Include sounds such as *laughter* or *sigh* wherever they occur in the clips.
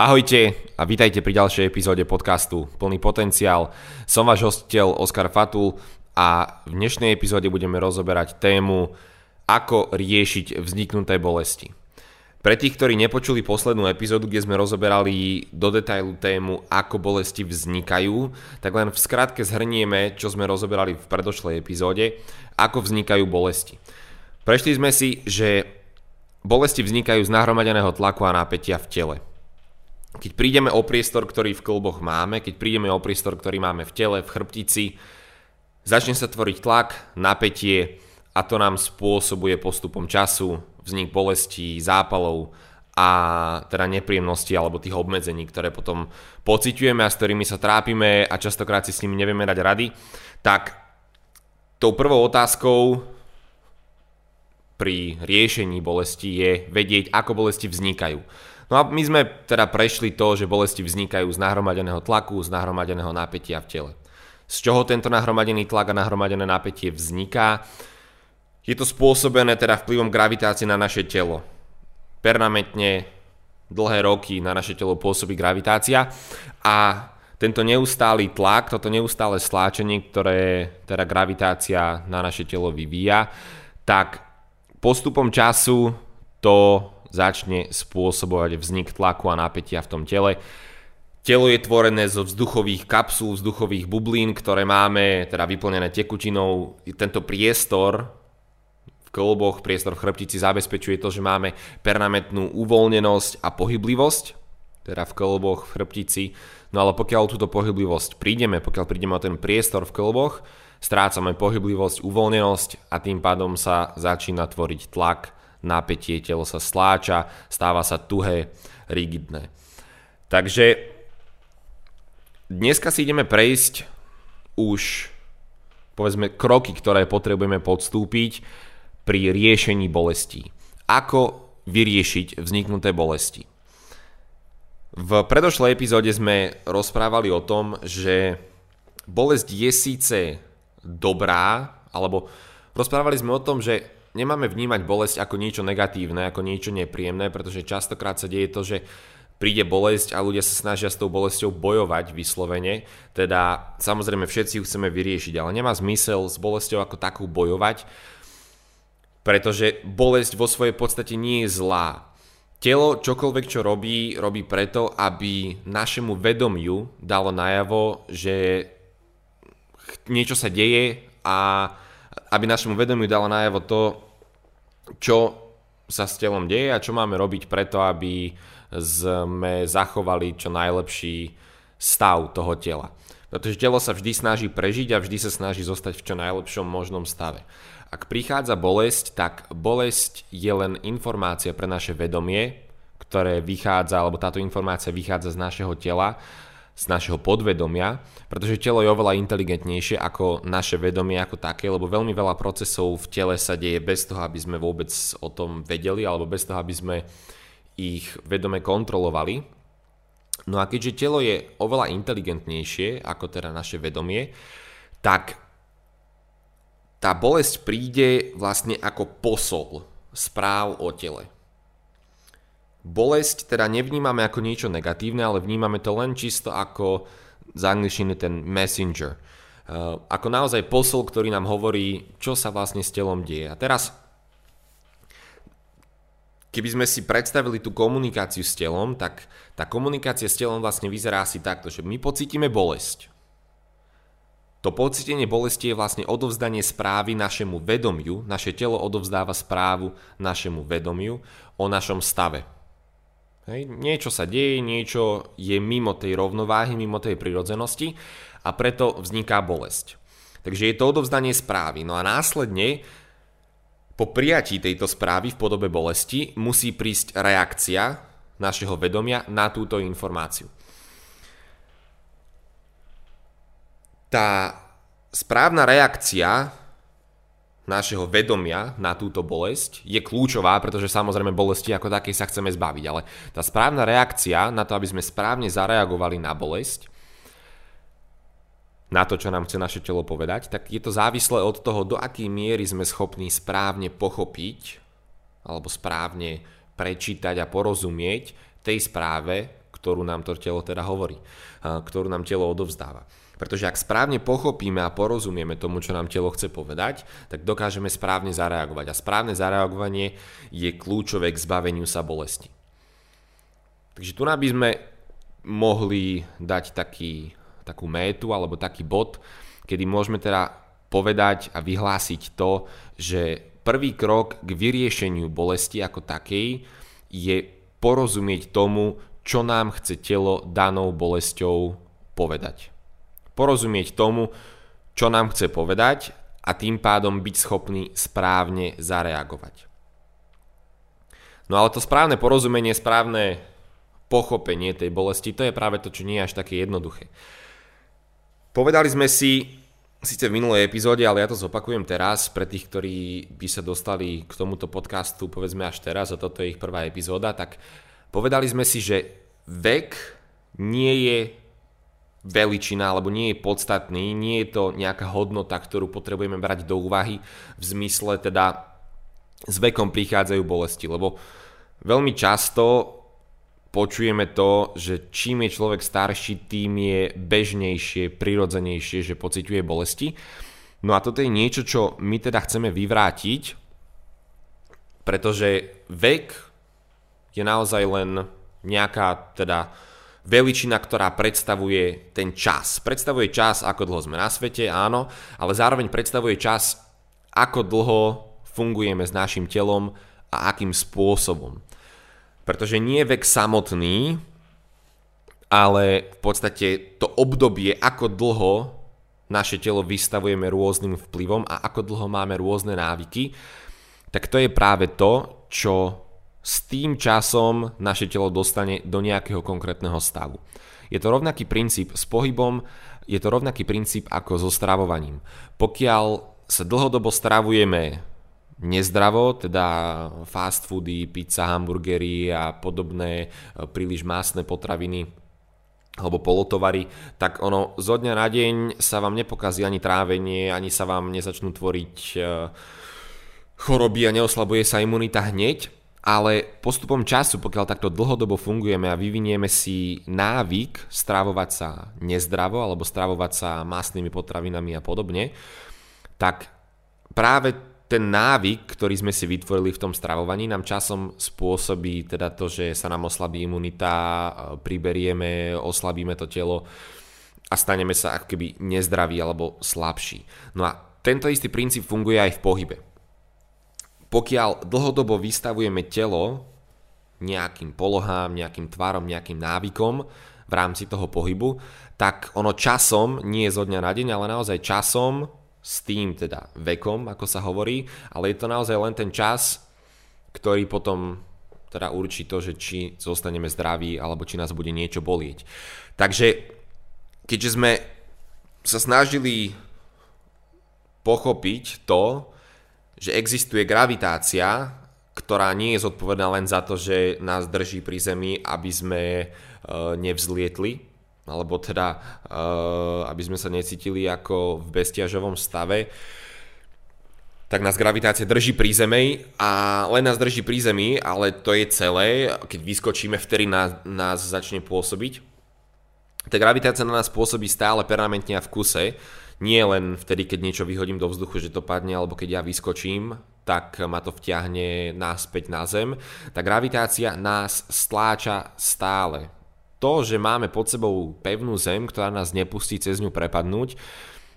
Ahojte a vítajte pri ďalšej epizóde podcastu Plný potenciál. Som váš hostiteľ Oskar Fatul a v dnešnej epizóde budeme rozoberať tému ako riešiť vzniknuté bolesti. Pre tých, ktorí nepočuli poslednú epizódu, kde sme rozoberali do detailu tému, ako bolesti vznikajú, tak len v skratke zhrnieme, čo sme rozoberali v predošlej epizóde, ako vznikajú bolesti. Prešli sme si, že bolesti vznikajú z nahromadeného tlaku a napätia v tele. Keď prídeme o priestor, ktorý v klboch máme, keď prídeme o priestor, ktorý máme v tele, v chrbtici, začne sa tvoriť tlak, napätie a to nám spôsobuje postupom času vznik bolestí, zápalov a teda nepríjemnosti alebo tých obmedzení, ktoré potom pociťujeme a s ktorými sa trápime a častokrát si s nimi nevieme dať rady, tak tou prvou otázkou pri riešení bolesti je vedieť, ako bolesti vznikajú. No a my sme teda prešli to, že bolesti vznikajú z nahromadeného tlaku, z nahromadeného napätia v tele. Z čoho tento nahromadený tlak a nahromadené napätie vzniká? Je to spôsobené teda vplyvom gravitácie na naše telo. Permanentne dlhé roky na naše telo pôsobí gravitácia a tento neustály tlak, toto neustále sláčenie, ktoré teda gravitácia na naše telo vyvíja, tak postupom času to začne spôsobovať vznik tlaku a napätia v tom tele. Telo je tvorené zo vzduchových kapsul, vzduchových bublín, ktoré máme teda vyplnené tekutinou. Tento priestor v kolboch, priestor v chrbtici zabezpečuje to, že máme permanentnú uvoľnenosť a pohyblivosť, teda v kolboch, v chrbtici. No ale pokiaľ túto pohyblivosť prídeme, pokiaľ prídeme o ten priestor v kolboch, strácame pohyblivosť, uvoľnenosť a tým pádom sa začína tvoriť tlak napätie, telo sa sláča, stáva sa tuhé, rigidné. Takže dneska si ideme prejsť už povedzme kroky, ktoré potrebujeme podstúpiť pri riešení bolestí. Ako vyriešiť vzniknuté bolesti. V predošlej epizóde sme rozprávali o tom, že bolesť je síce dobrá, alebo rozprávali sme o tom, že nemáme vnímať bolesť ako niečo negatívne, ako niečo nepríjemné, pretože častokrát sa deje to, že príde bolesť a ľudia sa snažia s tou bolesťou bojovať vyslovene. Teda samozrejme všetci ju chceme vyriešiť, ale nemá zmysel s bolesťou ako takú bojovať, pretože bolesť vo svojej podstate nie je zlá. Telo čokoľvek, čo robí, robí preto, aby našemu vedomiu dalo najavo, že niečo sa deje a aby našemu vedomiu dala najavo to, čo sa s telom deje a čo máme robiť preto, aby sme zachovali čo najlepší stav toho tela. Pretože telo sa vždy snaží prežiť a vždy sa snaží zostať v čo najlepšom možnom stave. Ak prichádza bolesť, tak bolesť je len informácia pre naše vedomie, ktoré vychádza, alebo táto informácia vychádza z našeho tela z našeho podvedomia, pretože telo je oveľa inteligentnejšie ako naše vedomie ako také, lebo veľmi veľa procesov v tele sa deje bez toho, aby sme vôbec o tom vedeli, alebo bez toho, aby sme ich vedome kontrolovali. No a keďže telo je oveľa inteligentnejšie ako teda naše vedomie, tak tá bolesť príde vlastne ako posol správ o tele. Bolesť teda nevnímame ako niečo negatívne, ale vnímame to len čisto ako z angličtiny ten messenger. Uh, ako naozaj posol, ktorý nám hovorí, čo sa vlastne s telom deje. A teraz, keby sme si predstavili tú komunikáciu s telom, tak tá komunikácia s telom vlastne vyzerá asi takto, že my pocítime bolesť. To pocítenie bolesti je vlastne odovzdanie správy našemu vedomiu, naše telo odovzdáva správu našemu vedomiu o našom stave. Hej, niečo sa deje, niečo je mimo tej rovnováhy, mimo tej prirodzenosti a preto vzniká bolesť. Takže je to odovzdanie správy. No a následne po prijatí tejto správy v podobe bolesti musí prísť reakcia našeho vedomia na túto informáciu. Tá správna reakcia našeho vedomia na túto bolesť je kľúčová, pretože samozrejme bolesti ako takej sa chceme zbaviť, ale tá správna reakcia na to, aby sme správne zareagovali na bolesť, na to, čo nám chce naše telo povedať, tak je to závislé od toho, do akej miery sme schopní správne pochopiť alebo správne prečítať a porozumieť tej správe, ktorú nám to telo teda hovorí, ktorú nám telo odovzdáva. Pretože ak správne pochopíme a porozumieme tomu, čo nám telo chce povedať, tak dokážeme správne zareagovať. A správne zareagovanie je kľúčové k zbaveniu sa bolesti. Takže tu by sme mohli dať taký, takú métu alebo taký bod, kedy môžeme teda povedať a vyhlásiť to, že prvý krok k vyriešeniu bolesti ako takej je porozumieť tomu, čo nám chce telo danou bolesťou povedať porozumieť tomu, čo nám chce povedať a tým pádom byť schopný správne zareagovať. No ale to správne porozumenie, správne pochopenie tej bolesti, to je práve to, čo nie je až také jednoduché. Povedali sme si, síce v minulej epizóde, ale ja to zopakujem teraz, pre tých, ktorí by sa dostali k tomuto podcastu, povedzme až teraz, a toto je ich prvá epizóda, tak povedali sme si, že vek nie je veličina, alebo nie je podstatný, nie je to nejaká hodnota, ktorú potrebujeme brať do úvahy v zmysle teda s vekom prichádzajú bolesti, lebo veľmi často počujeme to, že čím je človek starší, tým je bežnejšie, prirodzenejšie, že pociťuje bolesti. No a toto je niečo, čo my teda chceme vyvrátiť, pretože vek je naozaj len nejaká teda veličina, ktorá predstavuje ten čas. Predstavuje čas, ako dlho sme na svete, áno, ale zároveň predstavuje čas, ako dlho fungujeme s našim telom a akým spôsobom. Pretože nie je vek samotný, ale v podstate to obdobie, ako dlho naše telo vystavujeme rôznym vplyvom a ako dlho máme rôzne návyky, tak to je práve to, čo s tým časom naše telo dostane do nejakého konkrétneho stavu. Je to rovnaký princíp s pohybom, je to rovnaký princíp ako so stravovaním. Pokiaľ sa dlhodobo stravujeme nezdravo, teda fast foody, pizza, hamburgery a podobné e, príliš másne potraviny alebo polotovary, tak ono zo dňa na deň sa vám nepokazí ani trávenie, ani sa vám nezačnú tvoriť e, choroby a neoslabuje sa imunita hneď, ale postupom času, pokiaľ takto dlhodobo fungujeme a vyvinieme si návyk stravovať sa nezdravo alebo stravovať sa masnými potravinami a podobne, tak práve ten návyk, ktorý sme si vytvorili v tom stravovaní, nám časom spôsobí teda to, že sa nám oslabí imunita, priberieme, oslabíme to telo a staneme sa akoby nezdraví alebo slabší. No a tento istý princíp funguje aj v pohybe pokiaľ dlhodobo vystavujeme telo nejakým polohám, nejakým tvarom, nejakým návykom v rámci toho pohybu, tak ono časom, nie zo dňa na deň, ale naozaj časom, s tým teda vekom, ako sa hovorí, ale je to naozaj len ten čas, ktorý potom teda určí to, že či zostaneme zdraví, alebo či nás bude niečo bolieť. Takže keďže sme sa snažili pochopiť to, že existuje gravitácia, ktorá nie je zodpovedná len za to, že nás drží pri Zemi, aby sme e, nevzlietli, alebo teda, e, aby sme sa necítili ako v bestiažovom stave, tak nás gravitácia drží pri Zemi a len nás drží pri Zemi, ale to je celé, keď vyskočíme, vtedy nás, nás začne pôsobiť. Tá gravitácia na nás pôsobí stále permanentne a v kuse, nie len vtedy, keď niečo vyhodím do vzduchu, že to padne, alebo keď ja vyskočím, tak ma to vťahne náspäť na Zem. Tá gravitácia nás stláča stále. To, že máme pod sebou pevnú Zem, ktorá nás nepustí cez ňu prepadnúť,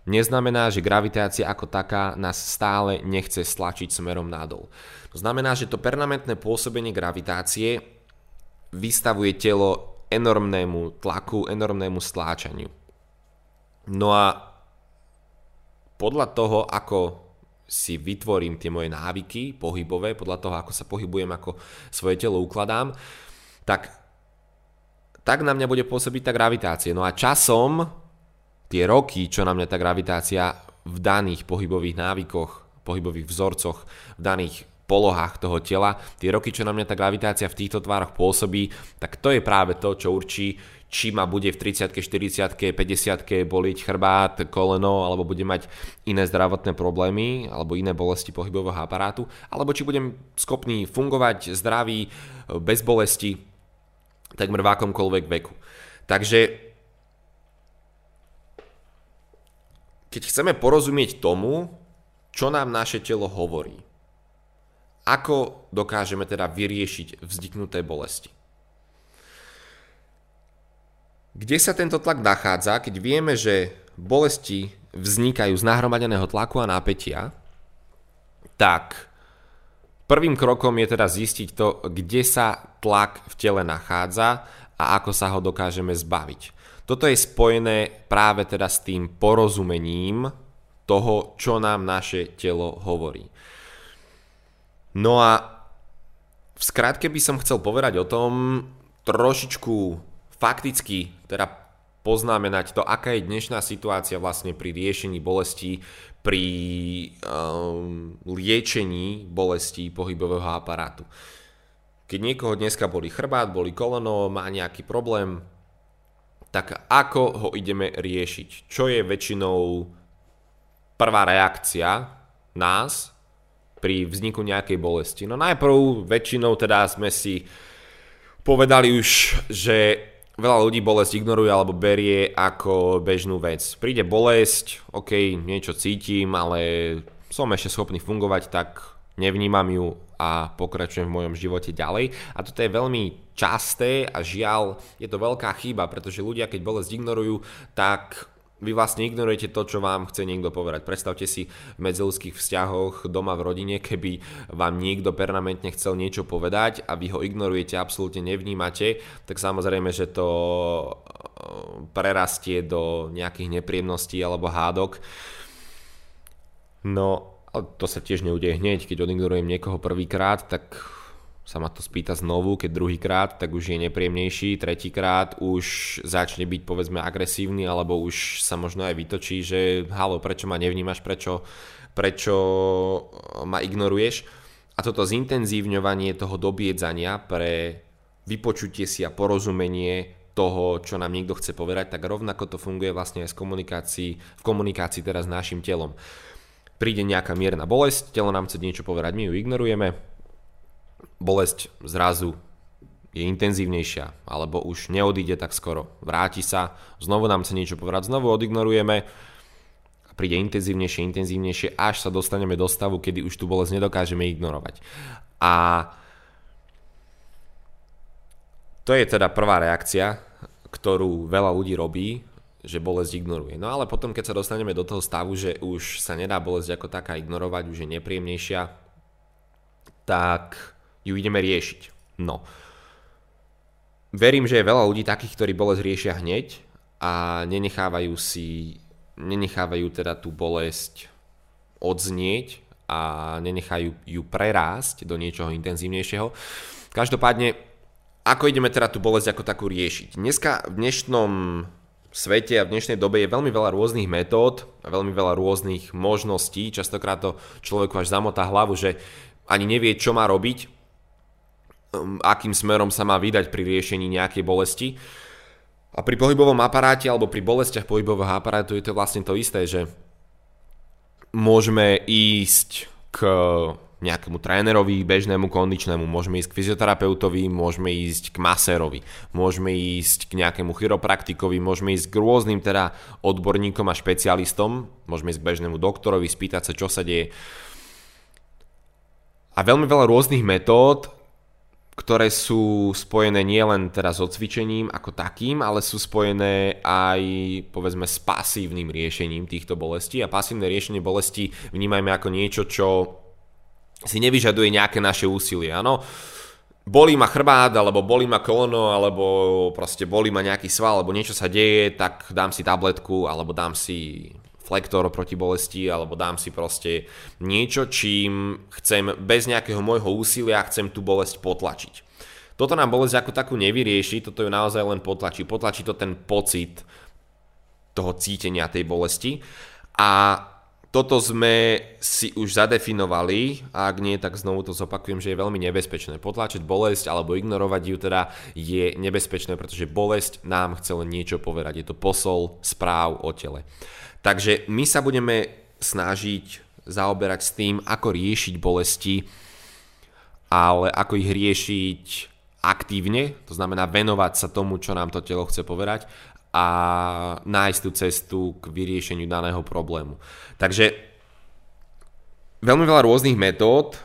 neznamená, že gravitácia ako taká nás stále nechce stlačiť smerom nadol. To znamená, že to permanentné pôsobenie gravitácie vystavuje telo enormnému tlaku, enormnému stláčaniu. No a podľa toho, ako si vytvorím tie moje návyky pohybové, podľa toho, ako sa pohybujem, ako svoje telo ukladám, tak, tak na mňa bude pôsobiť tá gravitácia. No a časom, tie roky, čo na mňa tá gravitácia v daných pohybových návykoch, pohybových vzorcoch, v daných polohách toho tela, tie roky, čo na mňa tá gravitácia v týchto tvároch pôsobí, tak to je práve to, čo určí, či ma bude v 30 40 50 boliť chrbát, koleno, alebo bude mať iné zdravotné problémy, alebo iné bolesti pohybového aparátu, alebo či budem schopný fungovať zdravý, bez bolesti, takmer v akomkoľvek veku. Takže keď chceme porozumieť tomu, čo nám naše telo hovorí, ako dokážeme teda vyriešiť vzniknuté bolesti. Kde sa tento tlak nachádza, keď vieme, že bolesti vznikajú z nahromadeného tlaku a napätia, tak prvým krokom je teda zistiť to, kde sa tlak v tele nachádza a ako sa ho dokážeme zbaviť. Toto je spojené práve teda s tým porozumením toho, čo nám naše telo hovorí. No a v skratke by som chcel povedať o tom trošičku fakticky, teda poznamenať to, aká je dnešná situácia vlastne pri riešení bolesti, pri um, liečení bolestí pohybového aparátu. Keď niekoho dneska boli chrbát, boli koleno, má nejaký problém, tak ako ho ideme riešiť? Čo je väčšinou prvá reakcia nás pri vzniku nejakej bolesti? No najprv väčšinou teda sme si povedali už, že veľa ľudí bolesť ignoruje alebo berie ako bežnú vec. Príde bolesť, ok, niečo cítim, ale som ešte schopný fungovať, tak nevnímam ju a pokračujem v mojom živote ďalej. A toto je veľmi časté a žiaľ, je to veľká chyba, pretože ľudia, keď bolesť ignorujú, tak vy vlastne ignorujete to, čo vám chce niekto povedať. Predstavte si v medziludských vzťahoch doma v rodine, keby vám niekto permanentne chcel niečo povedať a vy ho ignorujete, absolútne nevnímate, tak samozrejme, že to eh, prerastie do nejakých nepríjemností alebo hádok. No to sa tiež neudeje hneď, keď odignorujem niekoho prvýkrát, tak sa ma to spýta znovu, keď druhýkrát, tak už je nepríjemnejší, tretíkrát už začne byť povedzme agresívny, alebo už sa možno aj vytočí, že halo, prečo ma nevnímaš, prečo, prečo ma ignoruješ. A toto zintenzívňovanie toho dobiedzania pre vypočutie si a porozumenie toho, čo nám niekto chce povedať, tak rovnako to funguje vlastne aj v komunikácii, v komunikácii teraz s našim telom. Príde nejaká mierna bolesť, telo nám chce niečo povedať, my ju ignorujeme, bolesť zrazu je intenzívnejšia, alebo už neodíde tak skoro, vráti sa, znovu nám chce niečo povedať, znovu odignorujeme a príde intenzívnejšie, intenzívnejšie, až sa dostaneme do stavu, kedy už tú bolesť nedokážeme ignorovať. A to je teda prvá reakcia, ktorú veľa ľudí robí, že bolesť ignoruje. No ale potom, keď sa dostaneme do toho stavu, že už sa nedá bolesť ako taká ignorovať, už je nepríjemnejšia, tak ju ideme riešiť. No. Verím, že je veľa ľudí takých, ktorí bolesť riešia hneď a nenechávajú si, nenechávajú teda tú bolesť odznieť a nenechajú ju prerásť do niečoho intenzívnejšieho. Každopádne, ako ideme teda tú bolesť ako takú riešiť? Dneska v dnešnom svete a v dnešnej dobe je veľmi veľa rôznych metód a veľmi veľa rôznych možností. Častokrát to človeku až zamotá hlavu, že ani nevie, čo má robiť, akým smerom sa má vydať pri riešení nejakej bolesti. A pri pohybovom aparáte alebo pri bolestiach pohybového aparátu je to vlastne to isté, že môžeme ísť k nejakému trénerovi, bežnému kondičnému, môžeme ísť k fyzioterapeutovi, môžeme ísť k masérovi, môžeme ísť k nejakému chiropraktikovi, môžeme ísť k rôznym teda odborníkom a špecialistom, môžeme ísť k bežnému doktorovi, spýtať sa, čo sa deje. A veľmi veľa rôznych metód, ktoré sú spojené nielen teda so cvičením ako takým, ale sú spojené aj povedzme s pasívnym riešením týchto bolestí a pasívne riešenie bolesti vnímajme ako niečo, čo si nevyžaduje nejaké naše úsilie, áno. Bolí ma chrbát, alebo bolí ma koleno, alebo proste bolí ma nejaký sval, alebo niečo sa deje, tak dám si tabletku, alebo dám si flektor proti bolesti, alebo dám si proste niečo, čím chcem bez nejakého môjho úsilia chcem tú bolesť potlačiť. Toto nám bolesť ako takú nevyrieši, toto ju naozaj len potlačí. Potlačí to ten pocit toho cítenia tej bolesti a toto sme si už zadefinovali a ak nie, tak znovu to zopakujem, že je veľmi nebezpečné. Potlačiť bolesť alebo ignorovať ju teda je nebezpečné, pretože bolesť nám chce len niečo povedať. Je to posol správ o tele. Takže my sa budeme snažiť zaoberať s tým, ako riešiť bolesti, ale ako ich riešiť aktívne, to znamená venovať sa tomu, čo nám to telo chce povedať a nájsť tú cestu k vyriešeniu daného problému. Takže veľmi veľa rôznych metód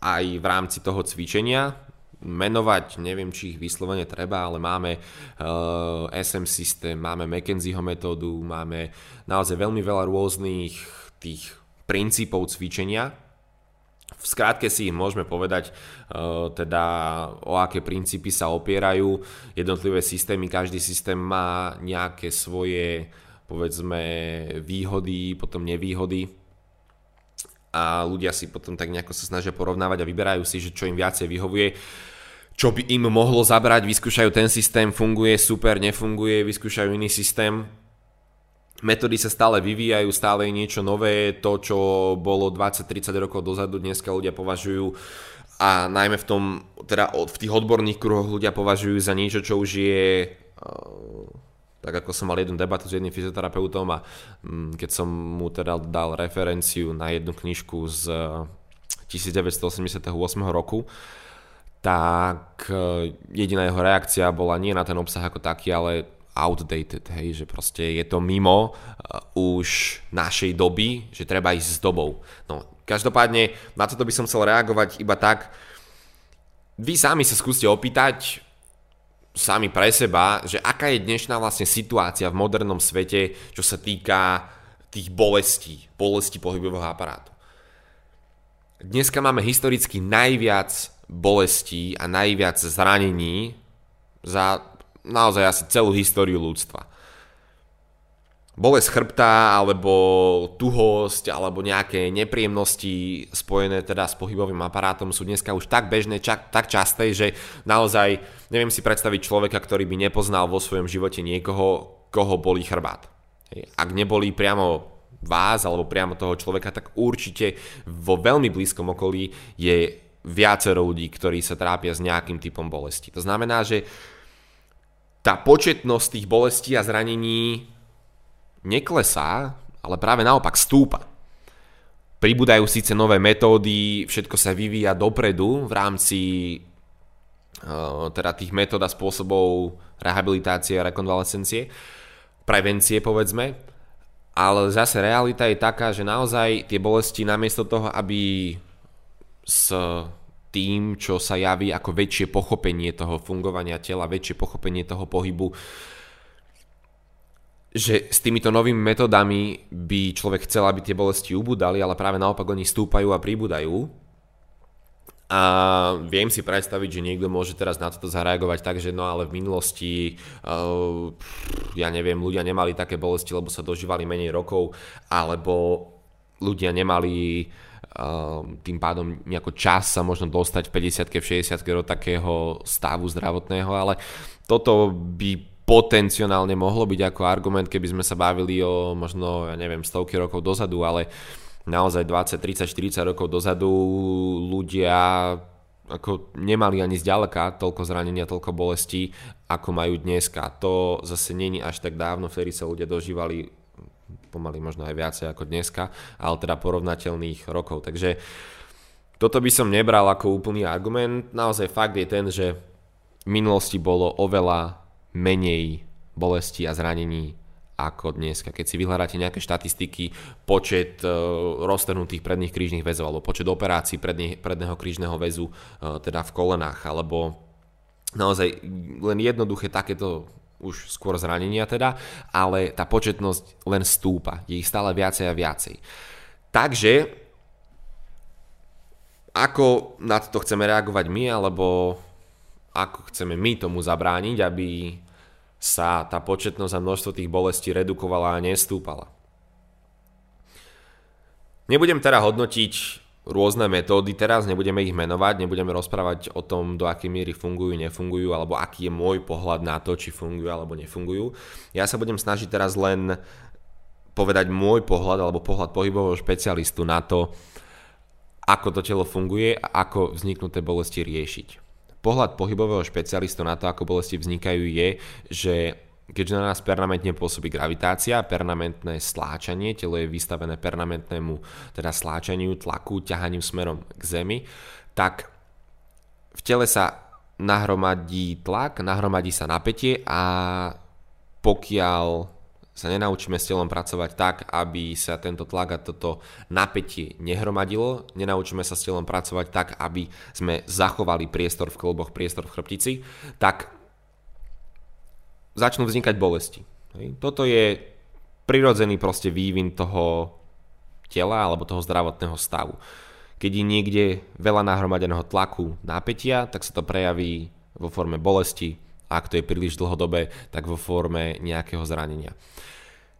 aj v rámci toho cvičenia, menovať, neviem, či ich vyslovene treba, ale máme uh, eh, SM systém, máme McKenzieho metódu, máme naozaj veľmi veľa rôznych tých princípov cvičenia. V skrátke si ich môžeme povedať, uh, teda o aké princípy sa opierajú. Jednotlivé systémy, každý systém má nejaké svoje povedzme výhody, potom nevýhody a ľudia si potom tak nejako sa snažia porovnávať a vyberajú si, že čo im viacej vyhovuje čo by im mohlo zabrať, vyskúšajú ten systém, funguje, super, nefunguje, vyskúšajú iný systém. Metódy sa stále vyvíjajú, stále je niečo nové, to, čo bolo 20-30 rokov dozadu, dneska ľudia považujú a najmä v tom, teda v tých odborných kruhoch ľudia považujú za niečo, čo už je tak ako som mal jednu debatu s jedným fyzioterapeutom a mm, keď som mu teda dal referenciu na jednu knižku z 1988 roku, tak e, jediná jeho reakcia bola nie na ten obsah ako taký, ale outdated, hej, že proste je to mimo uh, už našej doby, že treba ísť s dobou. No, každopádne na toto by som chcel reagovať iba tak, vy sami sa skúste opýtať sami pre seba, že aká je dnešná vlastne situácia v modernom svete, čo sa týka tých bolestí, bolesti pohybového aparátu. Dneska máme historicky najviac bolestí a najviac zranení za naozaj asi celú históriu ľudstva. Bolesť chrbta, alebo tuhosť, alebo nejaké nepríjemnosti spojené teda s pohybovým aparátom sú dneska už tak bežné, čak, tak časté, že naozaj neviem si predstaviť človeka, ktorý by nepoznal vo svojom živote niekoho, koho bolí chrbát. Ak neboli priamo vás alebo priamo toho človeka, tak určite vo veľmi blízkom okolí je viacero ľudí, ktorí sa trápia s nejakým typom bolesti. To znamená, že tá početnosť tých bolestí a zranení neklesá, ale práve naopak stúpa. Pribúdajú síce nové metódy, všetko sa vyvíja dopredu v rámci uh, teda tých metód a spôsobov rehabilitácie a rekonvalescencie, prevencie povedzme, ale zase realita je taká, že naozaj tie bolesti namiesto toho, aby s tým, čo sa javí ako väčšie pochopenie toho fungovania tela, väčšie pochopenie toho pohybu, že s týmito novými metodami by človek chcel, aby tie bolesti ubudali, ale práve naopak oni stúpajú a pribúdajú. A viem si predstaviť, že niekto môže teraz na toto zareagovať tak, že no ale v minulosti, uh, ja neviem, ľudia nemali také bolesti, lebo sa dožívali menej rokov, alebo ľudia nemali Ehm, tým pádom nejako čas sa možno dostať v 50 v 60 do takého stavu zdravotného, ale toto by potenciálne mohlo byť ako argument, keby sme sa bavili o možno, ja neviem, stovky rokov dozadu, ale naozaj 20, 30, 40 rokov dozadu ľudia ako nemali ani zďaleka toľko zranenia, toľko bolestí, ako majú dneska. To zase není až tak dávno, vtedy sa ľudia dožívali pomaly možno aj viacej ako dneska, ale teda porovnateľných rokov. Takže toto by som nebral ako úplný argument. Naozaj fakt je ten, že v minulosti bolo oveľa menej bolesti a zranení ako dneska. Keď si vyhľadáte nejaké štatistiky, počet e, roztrhnutých predných krížnych väzov alebo počet operácií predne, predného krížneho väzu e, teda v kolenách alebo naozaj len jednoduché takéto už skôr zranenia teda, ale tá početnosť len stúpa, je ich stále viacej a viacej. Takže ako na to chceme reagovať my, alebo ako chceme my tomu zabrániť, aby sa tá početnosť a množstvo tých bolestí redukovala a nestúpala. Nebudem teda hodnotiť rôzne metódy teraz, nebudeme ich menovať, nebudeme rozprávať o tom, do akej miery fungujú, nefungujú, alebo aký je môj pohľad na to, či fungujú alebo nefungujú. Ja sa budem snažiť teraz len povedať môj pohľad alebo pohľad pohybového špecialistu na to, ako to telo funguje a ako vzniknuté bolesti riešiť. Pohľad pohybového špecialistu na to, ako bolesti vznikajú je, že keďže na nás permanentne pôsobí gravitácia, permanentné stláčanie, telo je vystavené permanentnému teda stláčaniu, tlaku, ťahaním smerom k Zemi, tak v tele sa nahromadí tlak, nahromadí sa napätie a pokiaľ sa nenaučíme s telom pracovať tak, aby sa tento tlak a toto napätie nehromadilo, nenaučíme sa s telom pracovať tak, aby sme zachovali priestor v klboch, priestor v chrbtici, tak začnú vznikať bolesti. Toto je prirodzený proste vývin toho tela alebo toho zdravotného stavu. Keď je niekde veľa nahromadeného tlaku, napätia, tak sa to prejaví vo forme bolesti, ak to je príliš dlhodobé, tak vo forme nejakého zranenia.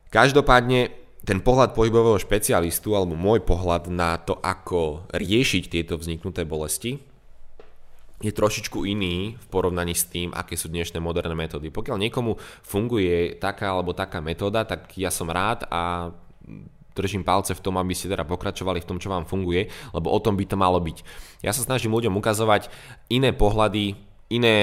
Každopádne ten pohľad pohybového špecialistu alebo môj pohľad na to, ako riešiť tieto vzniknuté bolesti, je trošičku iný v porovnaní s tým, aké sú dnešné moderné metódy. Pokiaľ niekomu funguje taká alebo taká metóda, tak ja som rád a držím palce v tom, aby ste teda pokračovali v tom, čo vám funguje, lebo o tom by to malo byť. Ja sa snažím ľuďom ukazovať iné pohľady iné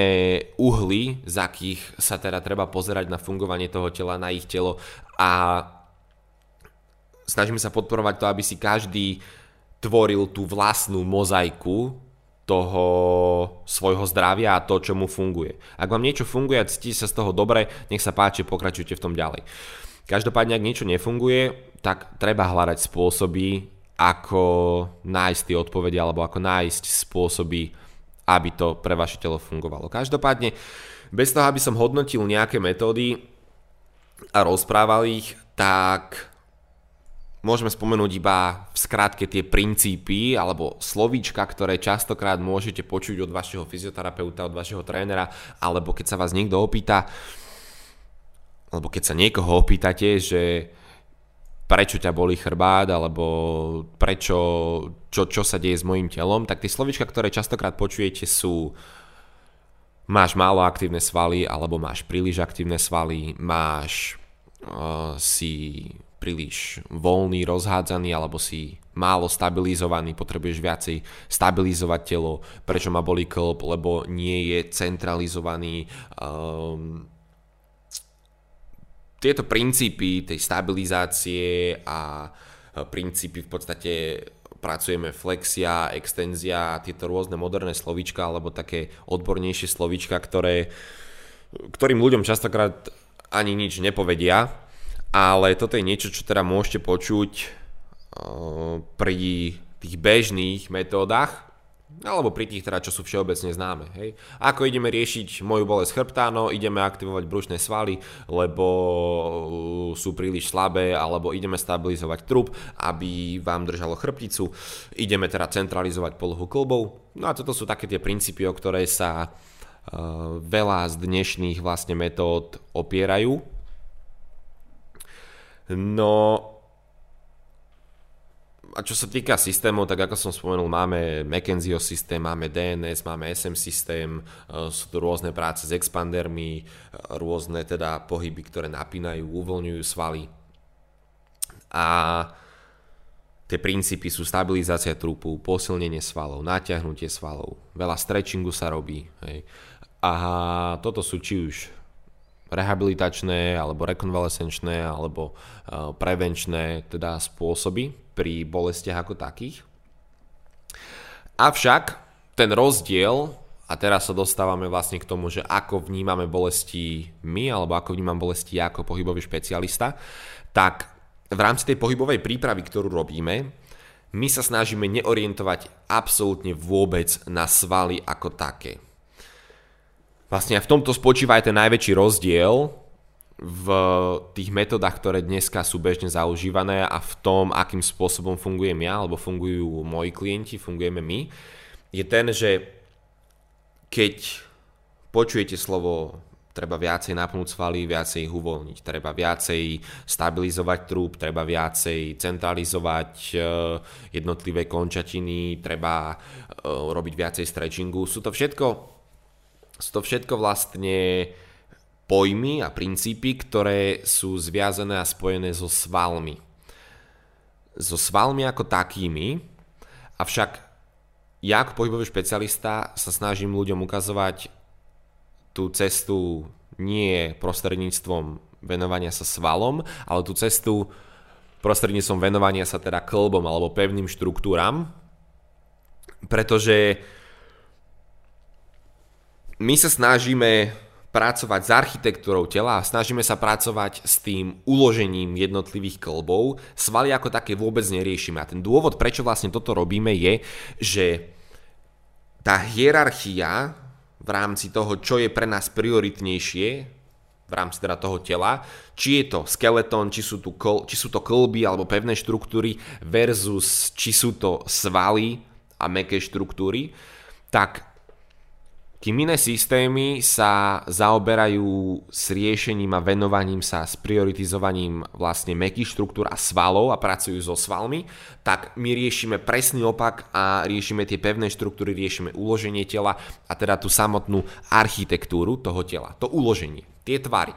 uhly, z akých sa teda treba pozerať na fungovanie toho tela, na ich telo a snažíme sa podporovať to, aby si každý tvoril tú vlastnú mozaiku toho svojho zdravia a to, čo mu funguje. Ak vám niečo funguje a cítite sa z toho dobre, nech sa páči, pokračujte v tom ďalej. Každopádne, ak niečo nefunguje, tak treba hľadať spôsoby, ako nájsť tie odpovede alebo ako nájsť spôsoby, aby to pre vaše telo fungovalo. Každopádne, bez toho, aby som hodnotil nejaké metódy a rozprával ich, tak môžeme spomenúť iba v skratke tie princípy alebo slovíčka, ktoré častokrát môžete počuť od vašeho fyzioterapeuta, od vašeho trénera, alebo keď sa vás niekto opýta, alebo keď sa niekoho opýtate, že prečo ťa boli chrbát, alebo prečo, čo, čo sa deje s mojim telom, tak tie slovička, ktoré častokrát počujete sú máš málo aktívne svaly, alebo máš príliš aktívne svaly, máš uh, si príliš voľný, rozhádzaný, alebo si málo stabilizovaný, potrebuješ viacej stabilizovať telo, prečo ma boli klb, lebo nie je centralizovaný um, tieto princípy tej stabilizácie a princípy v podstate pracujeme flexia, extenzia, tieto rôzne moderné slovíčka alebo také odbornejšie slovíčka, ktoré, ktorým ľuďom častokrát ani nič nepovedia, ale toto je niečo, čo teda môžete počuť pri tých bežných metódach, alebo pri tých teda, čo sú všeobecne známe. Hej. Ako ideme riešiť moju bolesť chrbta? No, ideme aktivovať brušné svaly, lebo uh, sú príliš slabé, alebo ideme stabilizovať trup, aby vám držalo chrbticu. Ideme teda centralizovať polohu klbov. No a toto sú také tie princípy, o ktoré sa uh, veľa z dnešných vlastne metód opierajú. No a čo sa týka systémov, tak ako som spomenul, máme McKenzieho systém, máme DNS, máme SM systém, e, sú tu rôzne práce s expandermi, e, rôzne teda pohyby, ktoré napínajú, uvoľňujú svaly. A tie princípy sú stabilizácia trupu, posilnenie svalov, natiahnutie svalov, veľa stretchingu sa robí. Hej. A toto sú či už rehabilitačné, alebo rekonvalescenčné, alebo e, prevenčné teda spôsoby, pri bolestiach ako takých. Avšak ten rozdiel, a teraz sa dostávame vlastne k tomu, že ako vnímame bolesti my, alebo ako vnímam bolesti ja ako pohybový špecialista, tak v rámci tej pohybovej prípravy, ktorú robíme, my sa snažíme neorientovať absolútne vôbec na svaly ako také. Vlastne v tomto spočíva aj ten najväčší rozdiel v tých metodách, ktoré dneska sú bežne zaužívané a v tom, akým spôsobom fungujem ja, alebo fungujú moji klienti, fungujeme my, je ten, že keď počujete slovo treba viacej napnúť svaly, viacej ich uvoľniť, treba viacej stabilizovať trúb, treba viacej centralizovať e, jednotlivé končatiny, treba e, robiť viacej stretchingu. Sú to všetko, sú to všetko vlastne pojmy a princípy, ktoré sú zviazané a spojené so svalmi. So svalmi ako takými, avšak ja ako pohybový špecialista sa snažím ľuďom ukazovať tú cestu nie prostredníctvom venovania sa svalom, ale tú cestu prostredníctvom venovania sa teda klbom alebo pevným štruktúram, pretože my sa snažíme pracovať s architektúrou tela a snažíme sa pracovať s tým uložením jednotlivých klbov. Svaly ako také vôbec neriešime. A ten dôvod, prečo vlastne toto robíme, je, že tá hierarchia v rámci toho, čo je pre nás prioritnejšie, v rámci teda toho tela, či je to skeleton, či sú, tu kol, či sú to klby alebo pevné štruktúry versus či sú to svaly a meké štruktúry, tak kým iné systémy sa zaoberajú s riešením a venovaním sa s prioritizovaním vlastne mekých štruktúr a svalov a pracujú so svalmi, tak my riešime presný opak a riešime tie pevné štruktúry, riešime uloženie tela a teda tú samotnú architektúru toho tela, to uloženie, tie tvary.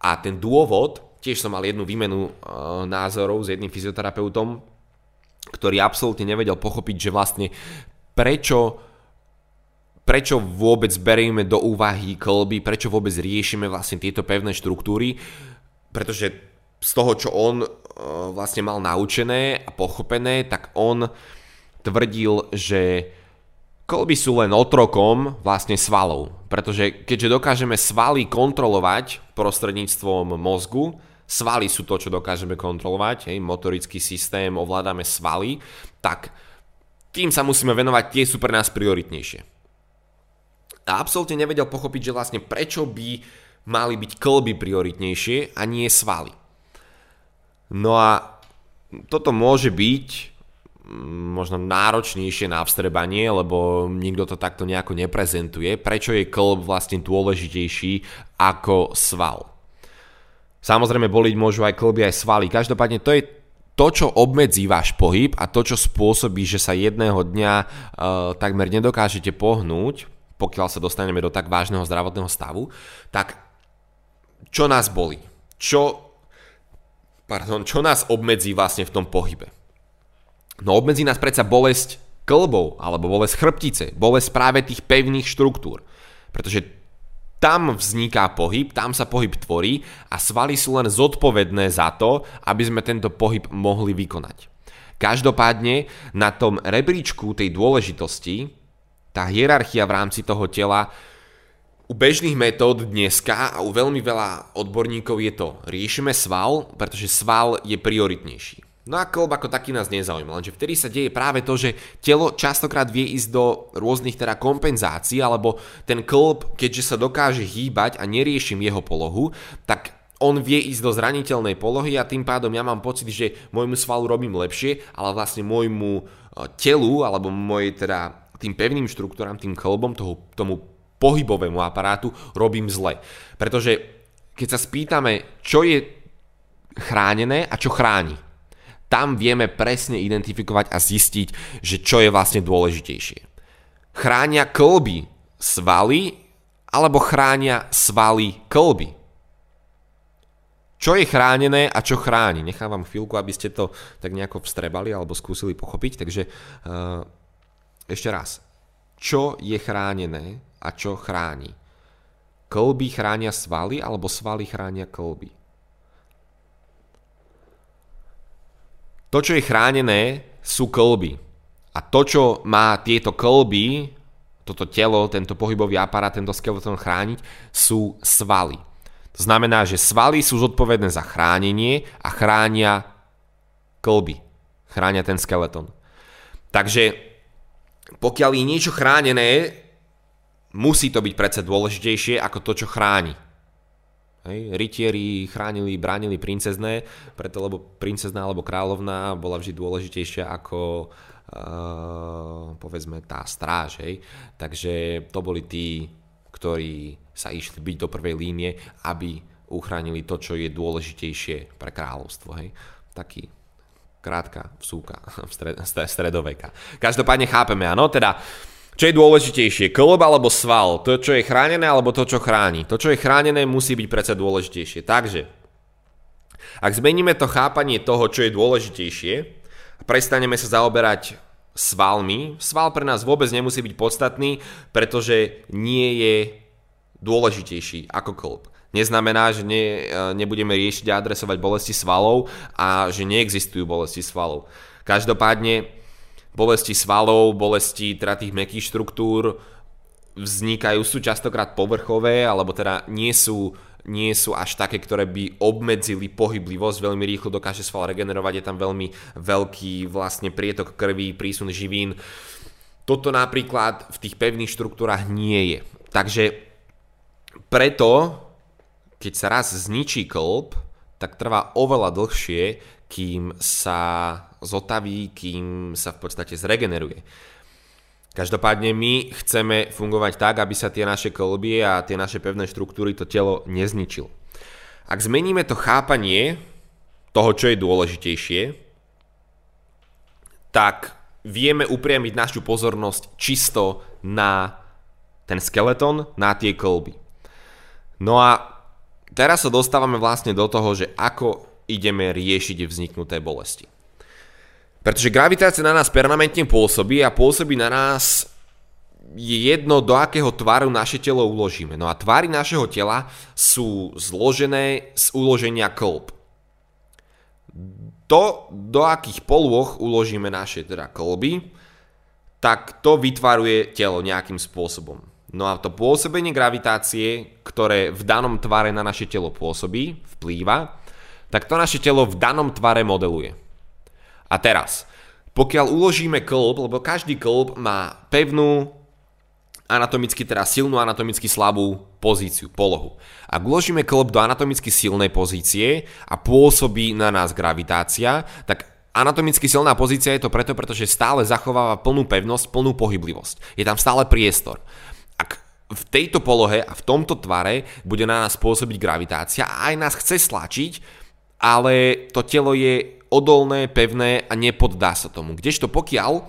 A ten dôvod, tiež som mal jednu výmenu e, názorov s jedným fyzioterapeutom, ktorý absolútne nevedel pochopiť, že vlastne prečo prečo vôbec berieme do úvahy kolby, prečo vôbec riešime vlastne tieto pevné štruktúry, pretože z toho, čo on uh, vlastne mal naučené a pochopené, tak on tvrdil, že kolby sú len otrokom vlastne svalov. Pretože keďže dokážeme svaly kontrolovať prostredníctvom mozgu, svaly sú to, čo dokážeme kontrolovať, hej, motorický systém, ovládame svaly, tak tým sa musíme venovať, tie sú pre nás prioritnejšie a absolútne nevedel pochopiť, že vlastne prečo by mali byť klby prioritnejšie a nie svaly. No a toto môže byť mm, možno náročnejšie na vstrebanie, lebo nikto to takto nejako neprezentuje. Prečo je klb vlastne dôležitejší ako sval? Samozrejme boliť môžu aj klby, aj svaly. Každopádne to je to, čo obmedzí váš pohyb a to, čo spôsobí, že sa jedného dňa uh, takmer nedokážete pohnúť, pokiaľ sa dostaneme do tak vážneho zdravotného stavu, tak čo nás boli? Čo, pardon, čo nás obmedzí vlastne v tom pohybe? No obmedzí nás predsa bolesť klbov, alebo bolesť chrbtice, bolesť práve tých pevných štruktúr. Pretože tam vzniká pohyb, tam sa pohyb tvorí a svaly sú len zodpovedné za to, aby sme tento pohyb mohli vykonať. Každopádne na tom rebríčku tej dôležitosti tá hierarchia v rámci toho tela u bežných metód dneska a u veľmi veľa odborníkov je to riešime sval, pretože sval je prioritnejší. No a klb ako taký nás nezaujíma, lenže vtedy sa deje práve to, že telo častokrát vie ísť do rôznych teda kompenzácií, alebo ten klb, keďže sa dokáže hýbať a neriešim jeho polohu, tak on vie ísť do zraniteľnej polohy a tým pádom ja mám pocit, že môjmu svalu robím lepšie, ale vlastne môjmu e, telu alebo mojej teda tým pevným štruktúram, tým klbom, toho, tomu pohybovému aparátu robím zle. Pretože keď sa spýtame, čo je chránené a čo chráni, tam vieme presne identifikovať a zistiť, že čo je vlastne dôležitejšie. Chránia klby svaly alebo chránia svaly klby. Čo je chránené a čo chráni? Nechávam chvíľku, aby ste to tak nejako vstrebali alebo skúsili pochopiť. Takže uh, ešte raz. Čo je chránené a čo chráni? Kolby chránia svaly alebo svaly chránia kolby? To, čo je chránené, sú kolby. A to, čo má tieto kolby, toto telo, tento pohybový aparát, tento skeleton chrániť, sú svaly. To znamená, že svaly sú zodpovedné za chránenie a chránia kolby. Chránia ten skeleton. Takže pokiaľ je niečo chránené, musí to byť predsa dôležitejšie ako to, čo chráni. Hej, rytieri chránili, bránili princezné, preto lebo princezná alebo kráľovná bola vždy dôležitejšia ako uh, povedzme tá stráž. Hej. Takže to boli tí, ktorí sa išli byť do prvej línie, aby uchránili to, čo je dôležitejšie pre kráľovstvo. Hej. Taký krátka vsúka *laughs* v stred, stredoveka. Každopádne chápeme, áno, teda čo je dôležitejšie, klb alebo sval? To, čo je chránené, alebo to, čo chráni? To, čo je chránené, musí byť predsa dôležitejšie. Takže, ak zmeníme to chápanie toho, čo je dôležitejšie, a prestaneme sa zaoberať svalmi, sval pre nás vôbec nemusí byť podstatný, pretože nie je dôležitejší ako klb neznamená, že ne, e, nebudeme riešiť a adresovať bolesti svalov a že neexistujú bolesti svalov. Každopádne bolesti svalov, bolesti teda tých mekých štruktúr vznikajú, sú častokrát povrchové, alebo teda nie sú nie sú až také, ktoré by obmedzili pohyblivosť, veľmi rýchlo dokáže sval regenerovať, je tam veľmi veľký vlastne prietok krvi, prísun živín. Toto napríklad v tých pevných štruktúrach nie je. Takže preto, keď sa raz zničí klb, tak trvá oveľa dlhšie, kým sa zotaví, kým sa v podstate zregeneruje. Každopádne my chceme fungovať tak, aby sa tie naše kolby a tie naše pevné štruktúry to telo nezničil. Ak zmeníme to chápanie toho, čo je dôležitejšie, tak vieme upriamiť našu pozornosť čisto na ten skeleton, na tie kolby. No a teraz sa dostávame vlastne do toho, že ako ideme riešiť vzniknuté bolesti. Pretože gravitácia na nás permanentne pôsobí a pôsobí na nás je jedno, do akého tvaru naše telo uložíme. No a tvary našeho tela sú zložené z uloženia kolb. To, do akých polôch uložíme naše teda kolby, tak to vytvaruje telo nejakým spôsobom. No a to pôsobenie gravitácie, ktoré v danom tvare na naše telo pôsobí, vplýva, tak to naše telo v danom tvare modeluje. A teraz, pokiaľ uložíme klb, lebo každý klb má pevnú, anatomicky teda silnú, anatomicky slabú pozíciu, polohu. Ak uložíme klb do anatomicky silnej pozície a pôsobí na nás gravitácia, tak anatomicky silná pozícia je to preto, pretože stále zachováva plnú pevnosť, plnú pohyblivosť. Je tam stále priestor. V tejto polohe a v tomto tvare bude na nás pôsobiť gravitácia a aj nás chce stlačiť, ale to telo je odolné, pevné a nepoddá sa tomu. Kdežto pokiaľ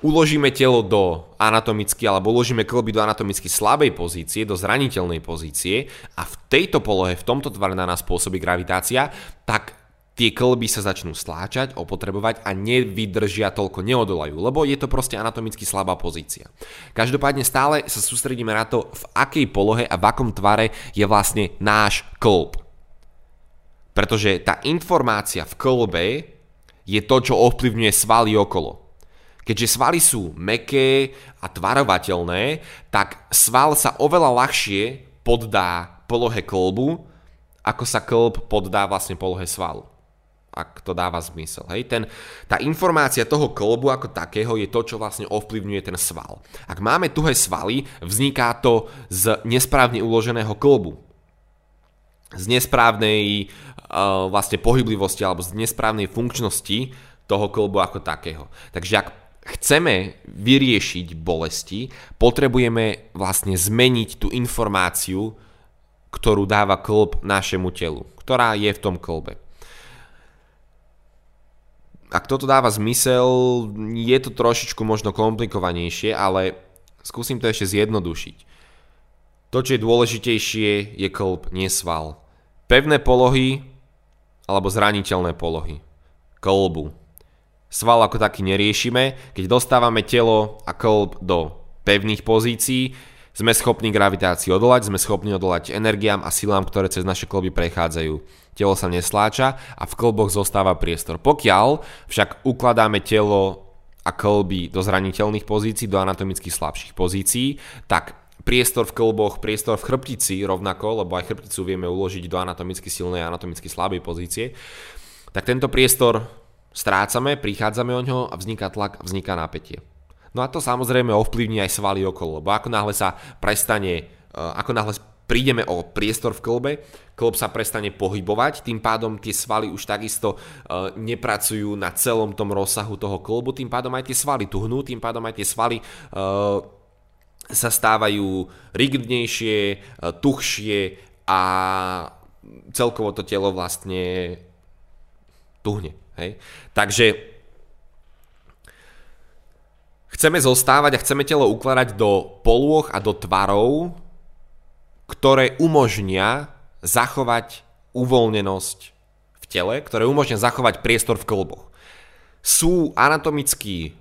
uložíme telo do anatomicky, alebo uložíme klby do anatomicky slabej pozície, do zraniteľnej pozície a v tejto polohe, v tomto tvare na nás pôsobí gravitácia, tak tie klby sa začnú stláčať, opotrebovať a nevydržia toľko, neodolajú, lebo je to proste anatomicky slabá pozícia. Každopádne stále sa sústredíme na to, v akej polohe a v akom tvare je vlastne náš klb. Pretože tá informácia v kolbe je to, čo ovplyvňuje svaly okolo. Keďže svaly sú meké a tvarovateľné, tak sval sa oveľa ľahšie poddá polohe kolbu, ako sa kolb poddá vlastne polohe svalu. Ak to dáva zmysel. Hej? Ten, tá informácia toho kolbu ako takého je to, čo vlastne ovplyvňuje ten sval. Ak máme tuhé svaly, vzniká to z nesprávne uloženého kolbu. Z nesprávnej uh, vlastne pohyblivosti alebo z nesprávnej funkčnosti toho kolbu ako takého. Takže ak chceme vyriešiť bolesti, potrebujeme vlastne zmeniť tú informáciu, ktorú dáva klb našemu telu, ktorá je v tom kolbe. Ak toto dáva zmysel, je to trošičku možno komplikovanejšie, ale skúsim to ešte zjednodušiť. To, čo je dôležitejšie, je klb, nie sval. Pevné polohy alebo zraniteľné polohy. Kolbu. Sval ako taký neriešime. Keď dostávame telo a kolb do pevných pozícií, sme schopní gravitácii odolať, sme schopní odolať energiám a silám, ktoré cez naše kolby prechádzajú. Telo sa nesláča a v kolboch zostáva priestor. Pokiaľ však ukladáme telo a kolby do zraniteľných pozícií, do anatomicky slabších pozícií, tak priestor v klboch, priestor v chrbtici rovnako, lebo aj chrbticu vieme uložiť do anatomicky silnej a anatomicky slabej pozície, tak tento priestor strácame, prichádzame o ňo a vzniká tlak, vzniká napätie. No a to samozrejme ovplyvní aj svaly okolo, lebo ako náhle sa prestane, e, ako náhle prídeme o priestor v klbe, klb sa prestane pohybovať, tým pádom tie svaly už takisto uh, nepracujú na celom tom rozsahu toho klbu, tým pádom aj tie svaly tuhnú, tým pádom aj tie svaly uh, sa stávajú rigidnejšie, tuchšie a celkovo to telo vlastne tuhne. Hej? Takže chceme zostávať a chceme telo ukladať do polôch a do tvarov, ktoré umožnia zachovať uvoľnenosť v tele, ktoré umožnia zachovať priestor v klboch. Sú anatomicky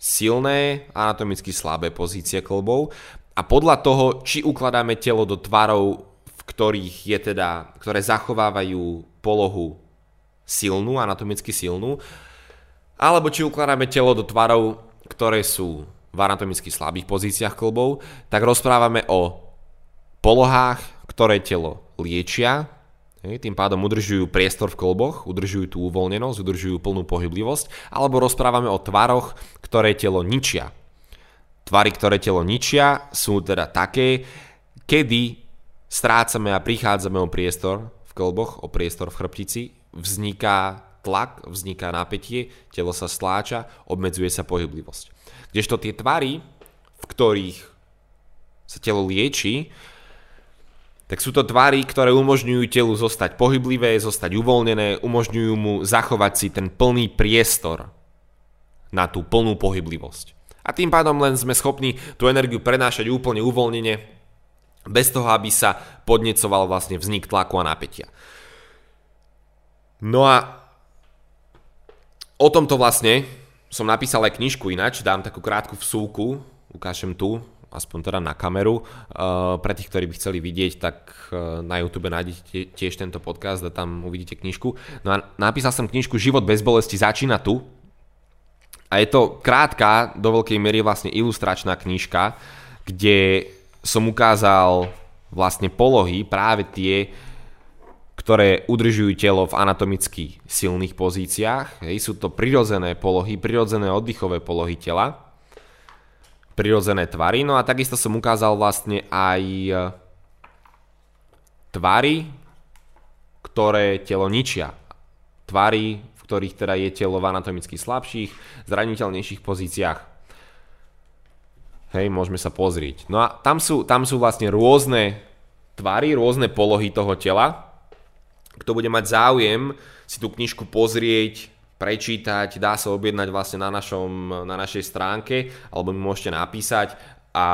silné, anatomicky slabé pozície klbov a podľa toho, či ukladáme telo do tvarov, v ktorých je teda, ktoré zachovávajú polohu silnú, anatomicky silnú, alebo či ukladáme telo do tvarov, ktoré sú v anatomicky slabých pozíciách klbov, tak rozprávame o polohách, ktoré telo liečia, tým pádom udržujú priestor v kolboch, udržujú tú uvoľnenosť, udržujú plnú pohyblivosť, alebo rozprávame o tvaroch, ktoré telo ničia. Tvary, ktoré telo ničia, sú teda také, kedy strácame a prichádzame o priestor v kolboch, o priestor v chrbtici, vzniká tlak, vzniká napätie, telo sa stláča, obmedzuje sa pohyblivosť. Kdežto tie tvary, v ktorých sa telo lieči, tak sú to tvary, ktoré umožňujú telu zostať pohyblivé, zostať uvoľnené, umožňujú mu zachovať si ten plný priestor na tú plnú pohyblivosť. A tým pádom len sme schopní tú energiu prenášať úplne uvoľnene, bez toho, aby sa podnecoval vlastne vznik tlaku a napätia. No a o tomto vlastne som napísal aj knižku ináč, dám takú krátku vsúku, ukážem tu, aspoň teda na kameru. Uh, pre tých, ktorí by chceli vidieť, tak uh, na YouTube nájdete tiež tento podcast a tam uvidíte knižku. No a napísal som knižku Život bez bolesti začína tu. A je to krátka, do veľkej miery vlastne ilustračná knižka, kde som ukázal vlastne polohy, práve tie, ktoré udržujú telo v anatomicky silných pozíciách. Hej, sú to prirodzené polohy, prirodzené oddychové polohy tela prirodzené tvary. No a takisto som ukázal vlastne aj e, tvary, ktoré telo ničia. Tvary, v ktorých teda je telo v anatomicky slabších, zraniteľnejších pozíciách. Hej, môžeme sa pozrieť. No a tam sú, tam sú vlastne rôzne tvary, rôzne polohy toho tela. Kto bude mať záujem si tú knižku pozrieť, prečítať, dá sa objednať vlastne na, našom, na našej stránke, alebo mi môžete napísať a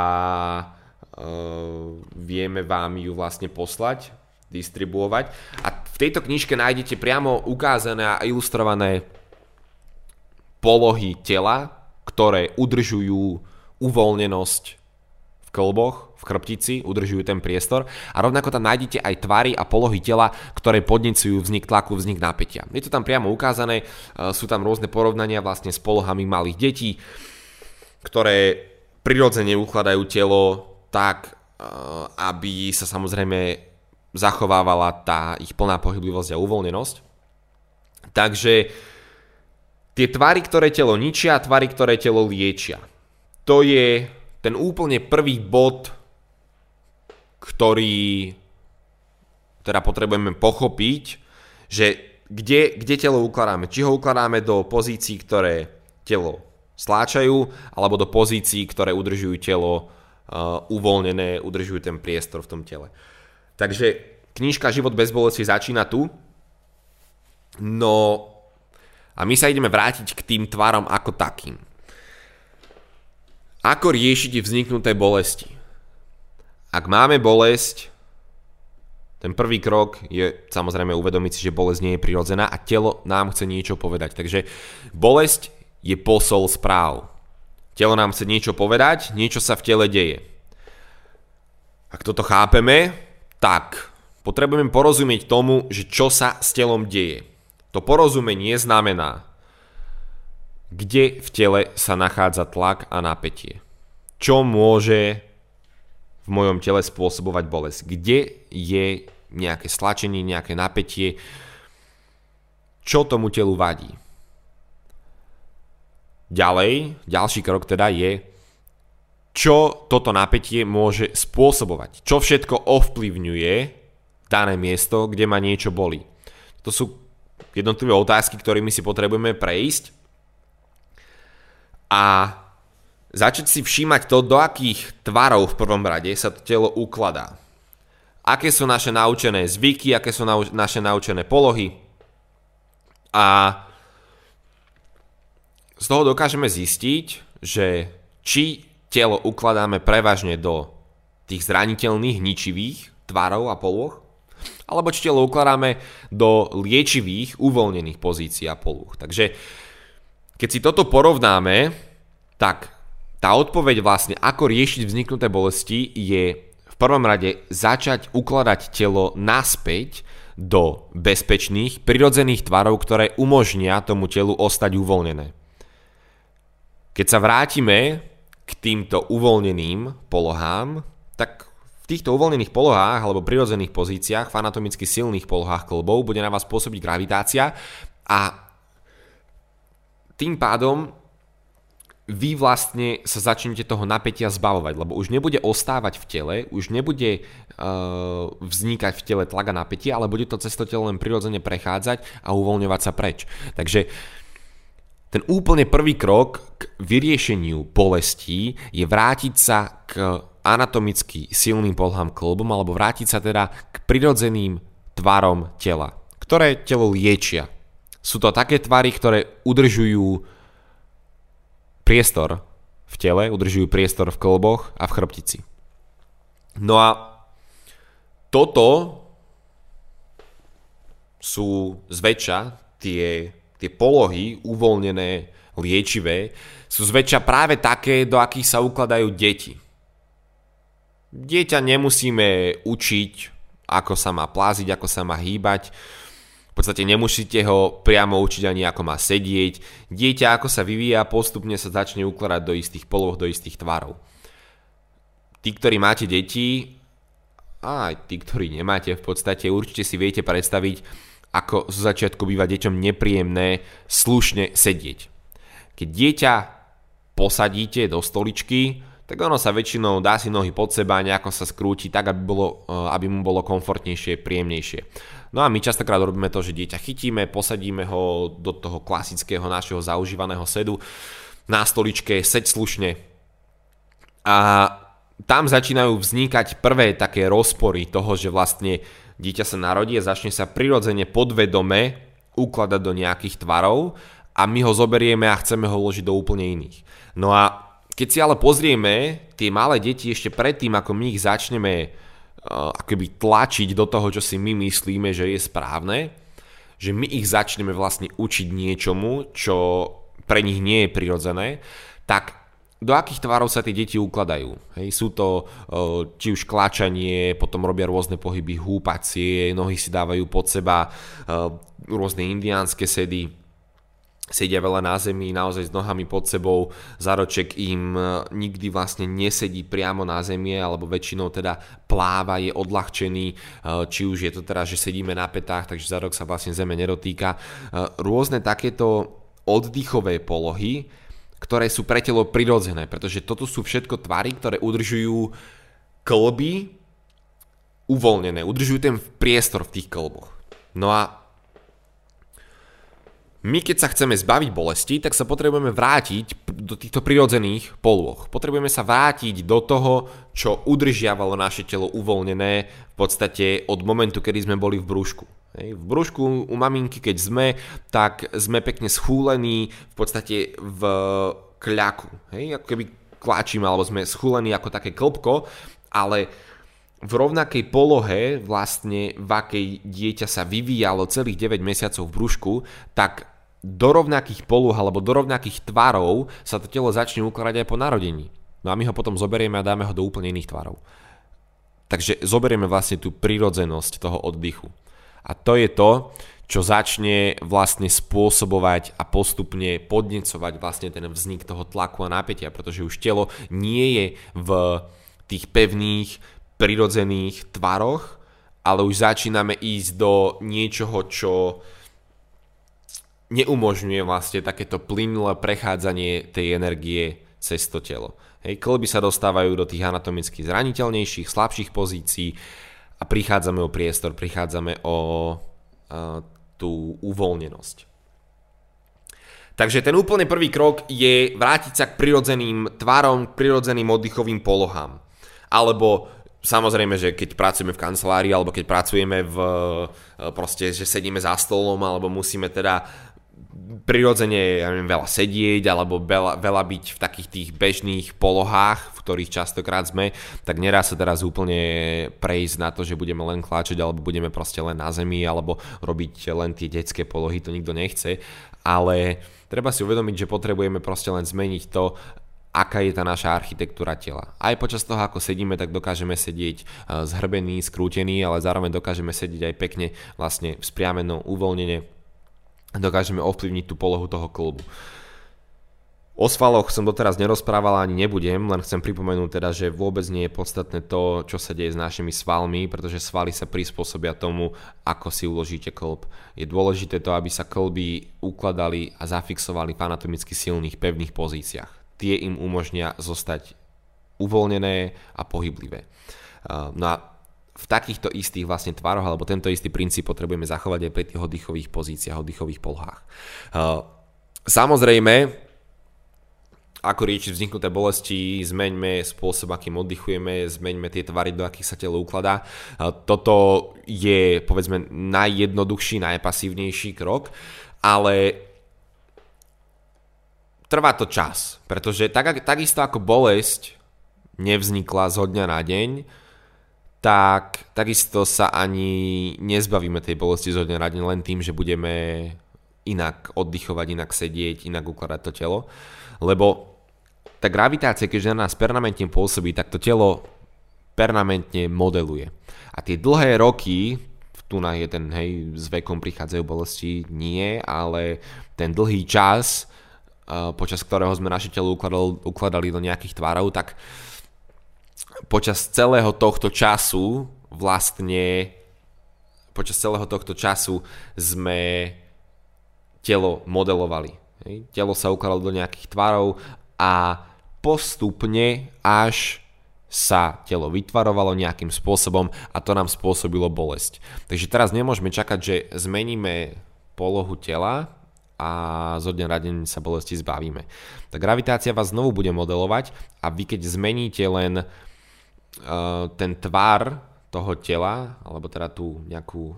uh, vieme vám ju vlastne poslať, distribuovať. A v tejto knižke nájdete priamo ukázané a ilustrované polohy tela, ktoré udržujú uvoľnenosť v klboch, v chrbtici, udržujú ten priestor a rovnako tam nájdete aj tvary a polohy tela, ktoré podnecujú vznik tlaku, vznik napätia. Je to tam priamo ukázané, e, sú tam rôzne porovnania vlastne s polohami malých detí, ktoré prirodzene ukladajú telo tak, e, aby sa samozrejme zachovávala tá ich plná pohyblivosť a uvoľnenosť. Takže tie tvary, ktoré telo ničia a tvary, ktoré telo liečia. To je ten úplne prvý bod ktorý teda potrebujeme pochopiť, že kde, kde telo ukladáme. Či ho ukladáme do pozícií, ktoré telo sláčajú, alebo do pozícií, ktoré udržujú telo uh, uvoľnené, udržujú ten priestor v tom tele. Takže knižka Život bez bolesti začína tu. No a my sa ideme vrátiť k tým tvarom ako takým. Ako riešiť vzniknuté bolesti? Ak máme bolesť, ten prvý krok je samozrejme uvedomiť si, že bolesť nie je prirodzená a telo nám chce niečo povedať. Takže bolesť je posol správ. Telo nám chce niečo povedať, niečo sa v tele deje. Ak toto chápeme, tak potrebujeme porozumieť tomu, že čo sa s telom deje. To porozumenie znamená, kde v tele sa nachádza tlak a napätie. Čo môže v mojom tele spôsobovať bolesť. Kde je nejaké stlačenie, nejaké napätie, čo tomu telu vadí. Ďalej, ďalší krok teda je, čo toto napätie môže spôsobovať. Čo všetko ovplyvňuje dané miesto, kde ma niečo bolí. To sú jednotlivé otázky, ktorými si potrebujeme prejsť. A začať si všímať to, do akých tvarov v prvom rade sa to telo ukladá. Aké sú naše naučené zvyky, aké sú nau- naše naučené polohy. A z toho dokážeme zistiť, že či telo ukladáme prevažne do tých zraniteľných, ničivých tvarov a poloh, alebo či telo ukladáme do liečivých, uvoľnených pozícií a poloh. Takže keď si toto porovnáme, tak tá odpoveď vlastne, ako riešiť vzniknuté bolesti, je v prvom rade začať ukladať telo naspäť do bezpečných, prirodzených tvarov, ktoré umožnia tomu telu ostať uvoľnené. Keď sa vrátime k týmto uvoľneným polohám, tak v týchto uvoľnených polohách alebo prirodzených pozíciách, v anatomicky silných polohách klbov bude na vás pôsobiť gravitácia a tým pádom vy vlastne sa začnete toho napätia zbavovať, lebo už nebude ostávať v tele, už nebude uh, vznikať v tele tlak a napätie, ale bude to cez to telo len prirodzene prechádzať a uvoľňovať sa preč. Takže ten úplne prvý krok k vyriešeniu bolestí je vrátiť sa k anatomicky silným polhám klbom alebo vrátiť sa teda k prirodzeným tvarom tela, ktoré telo liečia. Sú to také tvary, ktoré udržujú priestor v tele, udržujú priestor v kolboch a v chrbtici. No a toto sú zväčša tie, tie polohy uvoľnené, liečivé, sú zväčša práve také, do akých sa ukladajú deti. Dieťa nemusíme učiť, ako sa má pláziť, ako sa má hýbať, podstate nemusíte ho priamo učiť ani ako má sedieť. Dieťa ako sa vyvíja, postupne sa začne ukladať do istých poloh, do istých tvarov. Tí, ktorí máte deti, a aj tí, ktorí nemáte v podstate, určite si viete predstaviť, ako zo začiatku býva deťom nepríjemné slušne sedieť. Keď dieťa posadíte do stoličky, tak ono sa väčšinou dá si nohy pod seba, nejako sa skrúti tak, aby, bolo, aby mu bolo komfortnejšie, príjemnejšie. No a my častokrát robíme to, že dieťa chytíme, posadíme ho do toho klasického našeho zaužívaného sedu na stoličke, seď slušne. A tam začínajú vznikať prvé také rozpory toho, že vlastne dieťa sa narodí a začne sa prirodzene podvedome ukladať do nejakých tvarov a my ho zoberieme a chceme ho uložiť do úplne iných. No a keď si ale pozrieme tie malé deti ešte predtým, ako my ich začneme Eh, akoby tlačiť do toho, čo si my myslíme, že je správne, že my ich začneme vlastne učiť niečomu, čo pre nich nie je prirodzené, tak do akých tvarov sa tie deti ukladajú. Hej, sú to eh, či už kláčanie, potom robia rôzne pohyby húpacie, nohy si dávajú pod seba, eh, rôzne indiánske sedy, sedia veľa na zemi, naozaj s nohami pod sebou, zaroček im e, nikdy vlastne nesedí priamo na zemie, alebo väčšinou teda pláva, je odľahčený, e, či už je to teda, že sedíme na petách, takže zarok sa vlastne zeme nedotýka. E, rôzne takéto oddychové polohy, ktoré sú pre telo prirodzené, pretože toto sú všetko tvary, ktoré udržujú klby uvoľnené, udržujú ten priestor v tých klboch. No a my keď sa chceme zbaviť bolesti, tak sa potrebujeme vrátiť do týchto prirodzených polôch. Potrebujeme sa vrátiť do toho, čo udržiavalo naše telo uvoľnené v podstate od momentu, kedy sme boli v brúšku. v brúšku u maminky, keď sme, tak sme pekne schúlení v podstate v kľaku. Hej, ako keby kláčime, alebo sme schúlení ako také klbko, ale v rovnakej polohe, vlastne v akej dieťa sa vyvíjalo celých 9 mesiacov v brúšku, tak do rovnakých poloh alebo do rovnakých tvarov sa to telo začne ukladať aj po narodení. No a my ho potom zoberieme a dáme ho do úplne iných tvarov. Takže zoberieme vlastne tú prirodzenosť toho oddychu. A to je to, čo začne vlastne spôsobovať a postupne podnecovať vlastne ten vznik toho tlaku a napätia, pretože už telo nie je v tých pevných, prirodzených tvaroch, ale už začíname ísť do niečoho, čo neumožňuje vlastne takéto plynulé prechádzanie tej energie cez to telo. Hej, klby sa dostávajú do tých anatomicky zraniteľnejších, slabších pozícií a prichádzame o priestor, prichádzame o a, tú uvoľnenosť. Takže ten úplne prvý krok je vrátiť sa k prirodzeným tvarom, k prirodzeným oddychovým polohám. Alebo samozrejme, že keď pracujeme v kancelárii alebo keď pracujeme v proste, že sedíme za stolom alebo musíme teda prirodzene ja neviem, veľa sedieť alebo veľa, veľa byť v takých tých bežných polohách, v ktorých častokrát sme, tak nerá sa teraz úplne prejsť na to, že budeme len kláčať alebo budeme proste len na zemi alebo robiť len tie detské polohy, to nikto nechce, ale treba si uvedomiť, že potrebujeme proste len zmeniť to, aká je tá naša architektúra tela. Aj počas toho, ako sedíme, tak dokážeme sedieť eh, zhrbený, skrútený, ale zároveň dokážeme sedieť aj pekne, vlastne vzpriameno, uvoľnene, dokážeme ovplyvniť tú polohu toho klubu. O svaloch som doteraz nerozprával ani nebudem, len chcem pripomenúť teda, že vôbec nie je podstatné to, čo sa deje s našimi svalmi, pretože svaly sa prispôsobia tomu, ako si uložíte klb. Je dôležité to, aby sa klby ukladali a zafixovali v anatomicky silných, pevných pozíciách. Tie im umožnia zostať uvoľnené a pohyblivé. No a v takýchto istých vlastne tvároch, alebo tento istý princíp potrebujeme zachovať aj pri tých oddychových pozíciách, oddychových polohách. Samozrejme, ako riešiť vzniknuté bolesti, zmeňme spôsob, akým oddychujeme, zmeňme tie tvary, do akých sa telo ukladá. Toto je, povedzme, najjednoduchší, najpasívnejší krok, ale trvá to čas, pretože tak, takisto ako bolesť nevznikla zo dňa na deň, tak takisto sa ani nezbavíme tej bolesti zo dňa na len tým, že budeme inak oddychovať, inak sedieť, inak ukladať to telo. Lebo tá gravitácia, keďže na nás permanentne pôsobí, tak to telo permanentne modeluje. A tie dlhé roky, tu na je ten, hej, s vekom prichádzajú bolesti, nie, ale ten dlhý čas, počas ktorého sme naše telo ukladali, do nejakých tvarov, tak počas celého tohto času vlastne počas celého tohto času sme telo modelovali. Telo sa ukladalo do nejakých tvarov a postupne až sa telo vytvarovalo nejakým spôsobom a to nám spôsobilo bolesť. Takže teraz nemôžeme čakať, že zmeníme polohu tela a zo dňa na deň sa bolesti zbavíme. Tá gravitácia vás znovu bude modelovať a vy keď zmeníte len uh, ten tvar toho tela, alebo teda tú nejakú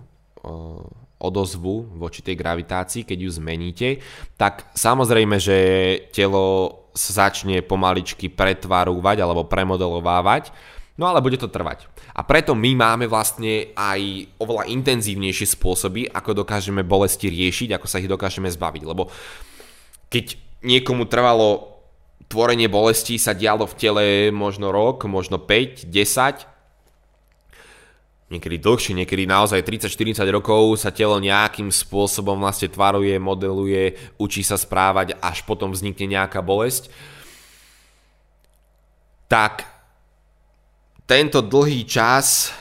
odozvu voči tej gravitácii, keď ju zmeníte, tak samozrejme, že telo sa začne pomaličky pretvarovať alebo premodelovávať, no ale bude to trvať. A preto my máme vlastne aj oveľa intenzívnejšie spôsoby, ako dokážeme bolesti riešiť, ako sa ich dokážeme zbaviť, lebo keď niekomu trvalo tvorenie bolesti sa dialo v tele možno rok, možno 5, 10, niekedy dlhšie, niekedy naozaj 30-40 rokov sa telo nejakým spôsobom vlastne tvaruje, modeluje, učí sa správať, až potom vznikne nejaká bolesť, tak tento dlhý čas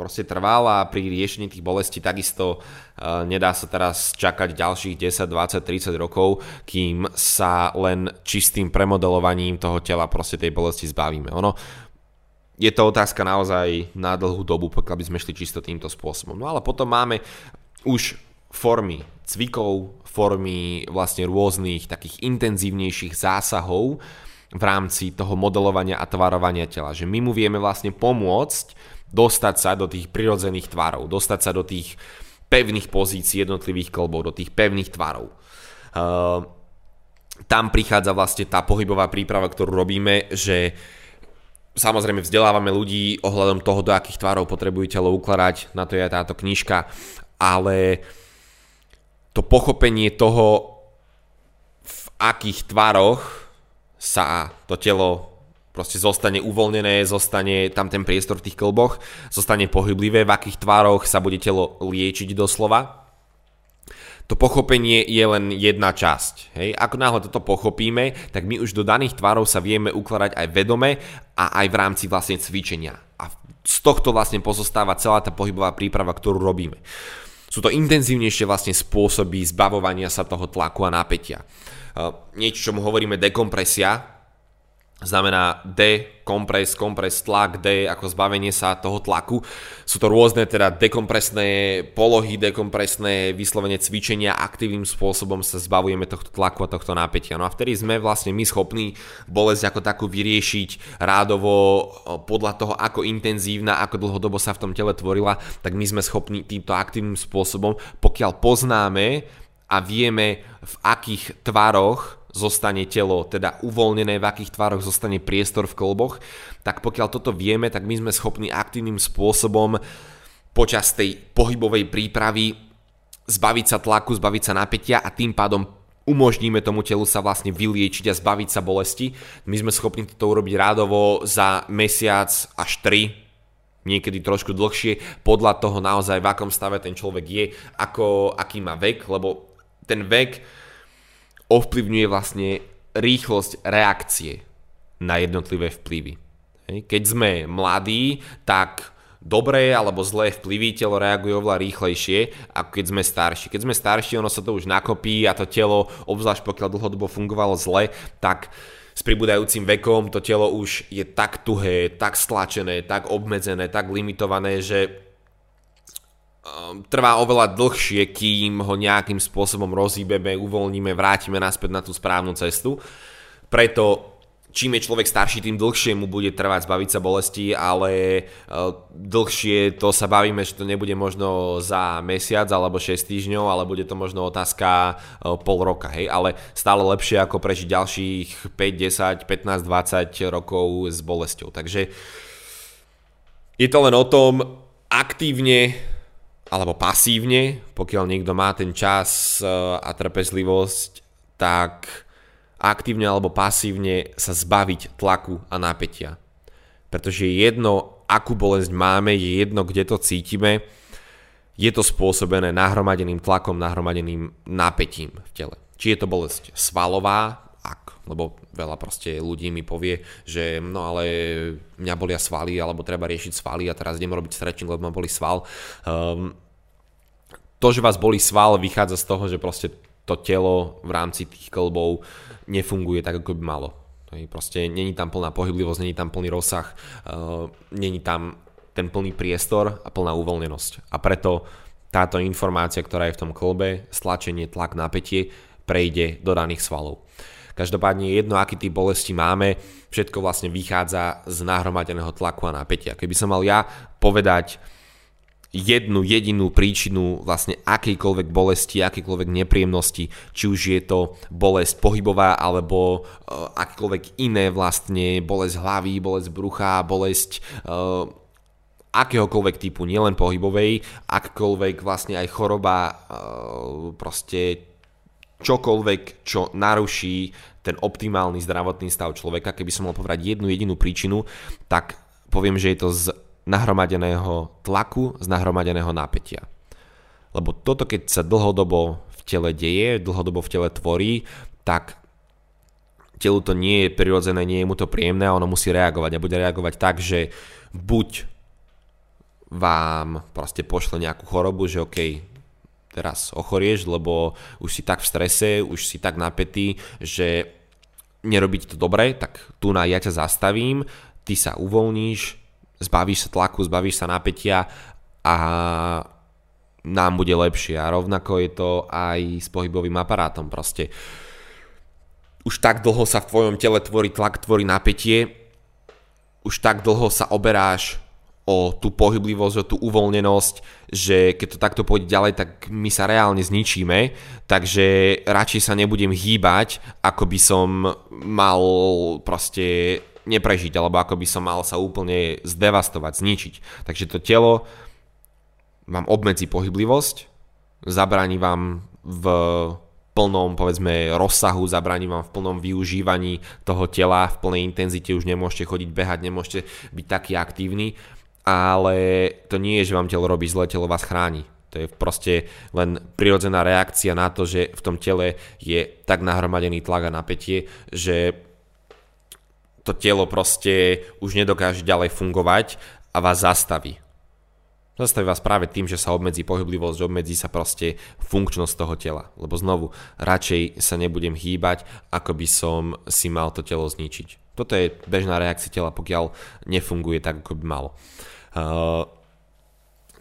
proste trval a pri riešení tých bolestí takisto uh, nedá sa teraz čakať ďalších 10, 20, 30 rokov, kým sa len čistým premodelovaním toho tela proste tej bolesti zbavíme. Ono je to otázka naozaj na dlhú dobu, pokiaľ by sme šli čisto týmto spôsobom. No ale potom máme už formy cvikov, formy vlastne rôznych takých intenzívnejších zásahov v rámci toho modelovania a tvarovania tela. Že my mu vieme vlastne pomôcť dostať sa do tých prirodzených tvarov, dostať sa do tých pevných pozícií jednotlivých klbov, do tých pevných tvarov. Uh, tam prichádza vlastne tá pohybová príprava, ktorú robíme, že Samozrejme vzdelávame ľudí ohľadom toho, do akých tvarov potrebujú telo ukladať, na to je aj táto knižka, ale to pochopenie toho, v akých tvaroch sa to telo proste zostane uvoľnené, zostane tam ten priestor v tých klboch, zostane pohyblivé, v akých tvároch sa bude telo liečiť doslova to pochopenie je len jedna časť. Hej? Ako náhle toto pochopíme, tak my už do daných tvarov sa vieme ukladať aj vedome a aj v rámci vlastne cvičenia. A z tohto vlastne pozostáva celá tá pohybová príprava, ktorú robíme. Sú to intenzívnejšie vlastne spôsoby zbavovania sa toho tlaku a napätia. Niečo, čomu hovoríme dekompresia, znamená D, kompres, kompres, tlak, D ako zbavenie sa toho tlaku. Sú to rôzne teda dekompresné polohy, dekompresné vyslovene cvičenia, aktívnym spôsobom sa zbavujeme tohto tlaku a tohto napätia. No a vtedy sme vlastne my schopní bolesť ako takú vyriešiť rádovo podľa toho, ako intenzívna, ako dlhodobo sa v tom tele tvorila, tak my sme schopní týmto aktívnym spôsobom, pokiaľ poznáme a vieme v akých tvaroch zostane telo teda uvoľnené, v akých tvároch zostane priestor v kolboch, tak pokiaľ toto vieme, tak my sme schopní aktívnym spôsobom počas tej pohybovej prípravy zbaviť sa tlaku, zbaviť sa napätia a tým pádom umožníme tomu telu sa vlastne vyliečiť a zbaviť sa bolesti. My sme schopní to urobiť rádovo za mesiac až 3, niekedy trošku dlhšie, podľa toho naozaj v akom stave ten človek je, ako, aký má vek, lebo ten vek ovplyvňuje vlastne rýchlosť reakcie na jednotlivé vplyvy. Keď sme mladí, tak dobré alebo zlé vplyvy telo reaguje oveľa rýchlejšie, ako keď sme starší. Keď sme starší, ono sa to už nakopí a to telo, obzvlášť pokiaľ dlhodobo fungovalo zle, tak s pribúdajúcim vekom to telo už je tak tuhé, tak stlačené, tak obmedzené, tak limitované, že trvá oveľa dlhšie, kým ho nejakým spôsobom rozhýbeme, uvoľníme, vrátime naspäť na tú správnu cestu. Preto čím je človek starší, tým dlhšie mu bude trvať zbaviť sa bolesti, ale ehm, dlhšie to sa bavíme, že to nebude možno za mesiac alebo 6 týždňov, ale bude to možno otázka ehm, pol roka, hej, ale stále lepšie ako prežiť ďalších 5, 10, 15, 20 rokov s bolesťou. Takže je to len o tom aktívne alebo pasívne, pokiaľ niekto má ten čas e, a trpezlivosť, tak aktívne alebo pasívne sa zbaviť tlaku a napätia. Pretože je jedno, akú bolesť máme, je jedno, kde to cítime, je to spôsobené nahromadeným tlakom, nahromadeným napätím v tele. Či je to bolesť svalová, lebo veľa proste ľudí mi povie, že no ale mňa bolia svaly, alebo treba riešiť svaly a teraz idem robiť stretching, lebo ma boli sval. Um, to, že vás boli sval, vychádza z toho, že proste to telo v rámci tých klbov nefunguje tak, ako by malo. Proste není tam plná pohyblivosť, není tam plný rozsah, uh, není tam ten plný priestor a plná uvoľnenosť. A preto táto informácia, ktorá je v tom klbe, stlačenie, tlak, napätie, prejde do daných svalov. Každopádne jedno, aký typ bolesti máme, všetko vlastne vychádza z nahromadeného tlaku a napätia. Keby som mal ja povedať jednu jedinú príčinu vlastne akejkoľvek bolesti, akejkoľvek nepríjemnosti, či už je to bolesť pohybová alebo uh, akékoľvek iné vlastne, bolesť hlavy, bolesť brucha, bolesť uh, akéhokoľvek typu, nielen pohybovej, akkoľvek vlastne aj choroba, uh, proste čokoľvek, čo naruší ten optimálny zdravotný stav človeka. Keby som mal povedať jednu jedinú príčinu, tak poviem, že je to z nahromadeného tlaku, z nahromadeného napätia. Lebo toto, keď sa dlhodobo v tele deje, dlhodobo v tele tvorí, tak telu to nie je prirodzené, nie je mu to príjemné a ono musí reagovať. A bude reagovať tak, že buď vám proste pošle nejakú chorobu, že OK, teraz ochorieš, lebo už si tak v strese, už si tak napätý, že nerobí to dobre, tak tu na ja ťa zastavím, ty sa uvoľníš, zbavíš sa tlaku, zbavíš sa napätia a nám bude lepšie. A rovnako je to aj s pohybovým aparátom. Proste už tak dlho sa v tvojom tele tvorí tlak, tvorí napätie, už tak dlho sa oberáš o tú pohyblivosť, o tú uvoľnenosť, že keď to takto pôjde ďalej, tak my sa reálne zničíme, takže radšej sa nebudem hýbať, ako by som mal proste neprežiť, alebo ako by som mal sa úplne zdevastovať, zničiť. Takže to telo vám obmedzí pohyblivosť, zabráni vám v plnom, povedzme, rozsahu, zabráni vám v plnom využívaní toho tela, v plnej intenzite už nemôžete chodiť, behať, nemôžete byť taký aktívny ale to nie je, že vám telo robí zle, telo vás chráni. To je proste len prirodzená reakcia na to, že v tom tele je tak nahromadený tlak a napätie, že to telo proste už nedokáže ďalej fungovať a vás zastaví. Zastaví vás práve tým, že sa obmedzí pohyblivosť, obmedzí sa proste funkčnosť toho tela. Lebo znovu, radšej sa nebudem hýbať, ako by som si mal to telo zničiť. Toto je bežná reakcia tela, pokiaľ nefunguje tak, ako by malo. Uh,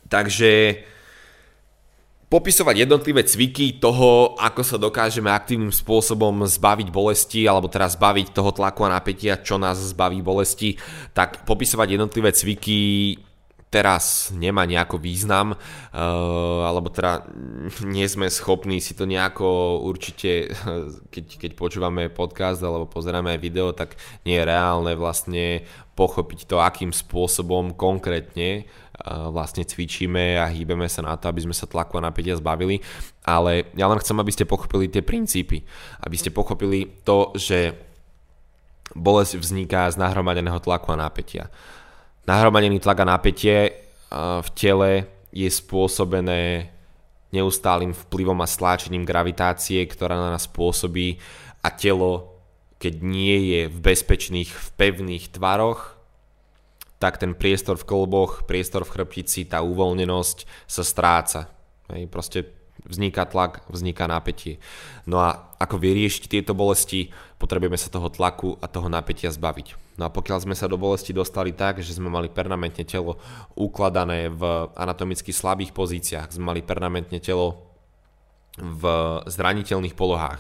takže popisovať jednotlivé cviky toho, ako sa dokážeme aktívnym spôsobom zbaviť bolesti, alebo teraz zbaviť toho tlaku a napätia, čo nás zbaví bolesti, tak popisovať jednotlivé cviky teraz nemá nejako význam, uh, alebo teda nie sme schopní si to nejako určite, *laughs* keď, keď počúvame podcast alebo pozeráme video, tak nie je reálne vlastne pochopiť to, akým spôsobom konkrétne vlastne cvičíme a hýbeme sa na to, aby sme sa tlaku a napätia zbavili. Ale ja len chcem, aby ste pochopili tie princípy. Aby ste pochopili to, že bolesť vzniká z nahromadeného tlaku a napätia. Nahromadený tlak a napätie v tele je spôsobené neustálým vplyvom a stláčením gravitácie, ktorá na nás pôsobí a telo, keď nie je v bezpečných, v pevných tvaroch, tak ten priestor v kolboch, priestor v chrbtici, tá uvoľnenosť sa stráca. Proste vzniká tlak, vzniká napätie. No a ako vyriešiť tieto bolesti, potrebujeme sa toho tlaku a toho napätia zbaviť. No a pokiaľ sme sa do bolesti dostali tak, že sme mali permanentne telo ukladané v anatomicky slabých pozíciách, sme mali permanentne telo v zraniteľných polohách,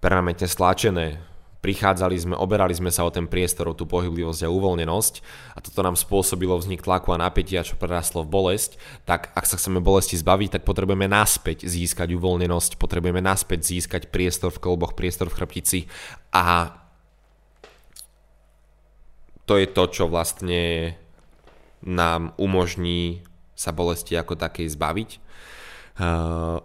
permanentne stlačené, prichádzali sme, oberali sme sa o ten priestor, o tú pohyblivosť a uvoľnenosť a toto nám spôsobilo vznik tlaku a napätia, čo prerastlo v bolesť, tak ak sa chceme bolesti zbaviť, tak potrebujeme naspäť získať uvoľnenosť, potrebujeme naspäť získať priestor v kolboch, priestor v chrbtici a to je to, čo vlastne nám umožní sa bolesti ako takej zbaviť. Uh,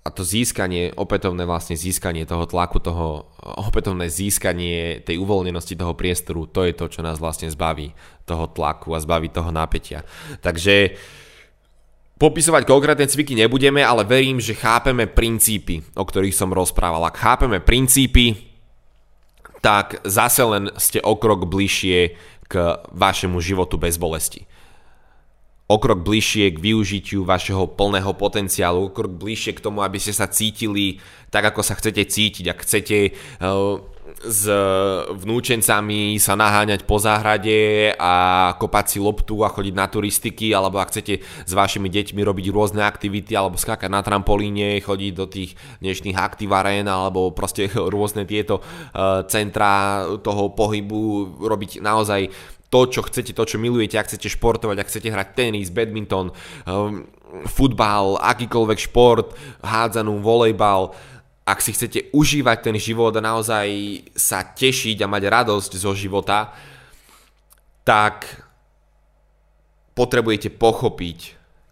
a to získanie, opätovné vlastne získanie toho tlaku, toho opätovné získanie tej uvoľnenosti toho priestoru, to je to, čo nás vlastne zbaví toho tlaku a zbaví toho napätia. Takže popisovať konkrétne cviky nebudeme, ale verím, že chápeme princípy, o ktorých som rozprával. Ak chápeme princípy, tak zase len ste o krok bližšie k vašemu životu bez bolesti o krok bližšie k využitiu vašeho plného potenciálu, o krok bližšie k tomu, aby ste sa cítili tak, ako sa chcete cítiť. Ak chcete uh, s vnúčencami sa naháňať po záhrade a kopať si loptu a chodiť na turistiky, alebo ak chcete s vašimi deťmi robiť rôzne aktivity, alebo skákať na trampolíne, chodiť do tých dnešných aktivarén, alebo proste *laughs* rôzne tieto uh, centra toho pohybu, robiť naozaj to, čo chcete, to, čo milujete, ak chcete športovať, ak chcete hrať tenis, badminton, um, futbal, akýkoľvek šport, hádzanú, volejbal, ak si chcete užívať ten život a naozaj sa tešiť a mať radosť zo života, tak potrebujete pochopiť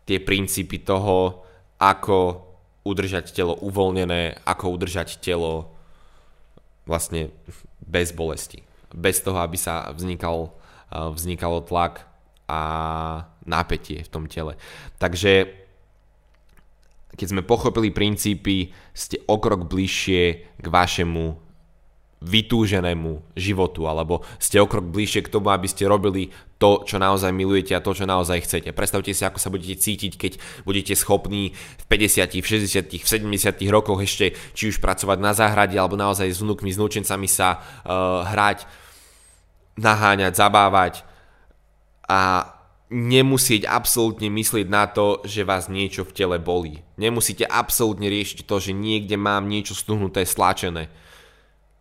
tie princípy toho, ako udržať telo uvoľnené, ako udržať telo vlastne bez bolesti. Bez toho, aby sa vznikal vznikalo tlak a napätie v tom tele. Takže keď sme pochopili princípy, ste o krok bližšie k vašemu vytúženému životu, alebo ste o krok bližšie k tomu, aby ste robili to, čo naozaj milujete a to, čo naozaj chcete. Predstavte si, ako sa budete cítiť, keď budete schopní v 50, v 60, v 70 rokoch ešte či už pracovať na záhrade, alebo naozaj s vnúkmi, s núčencami sa uh, hrať naháňať, zabávať a nemusieť absolútne myslieť na to, že vás niečo v tele bolí. Nemusíte absolútne riešiť to, že niekde mám niečo stuhnuté, stlačené.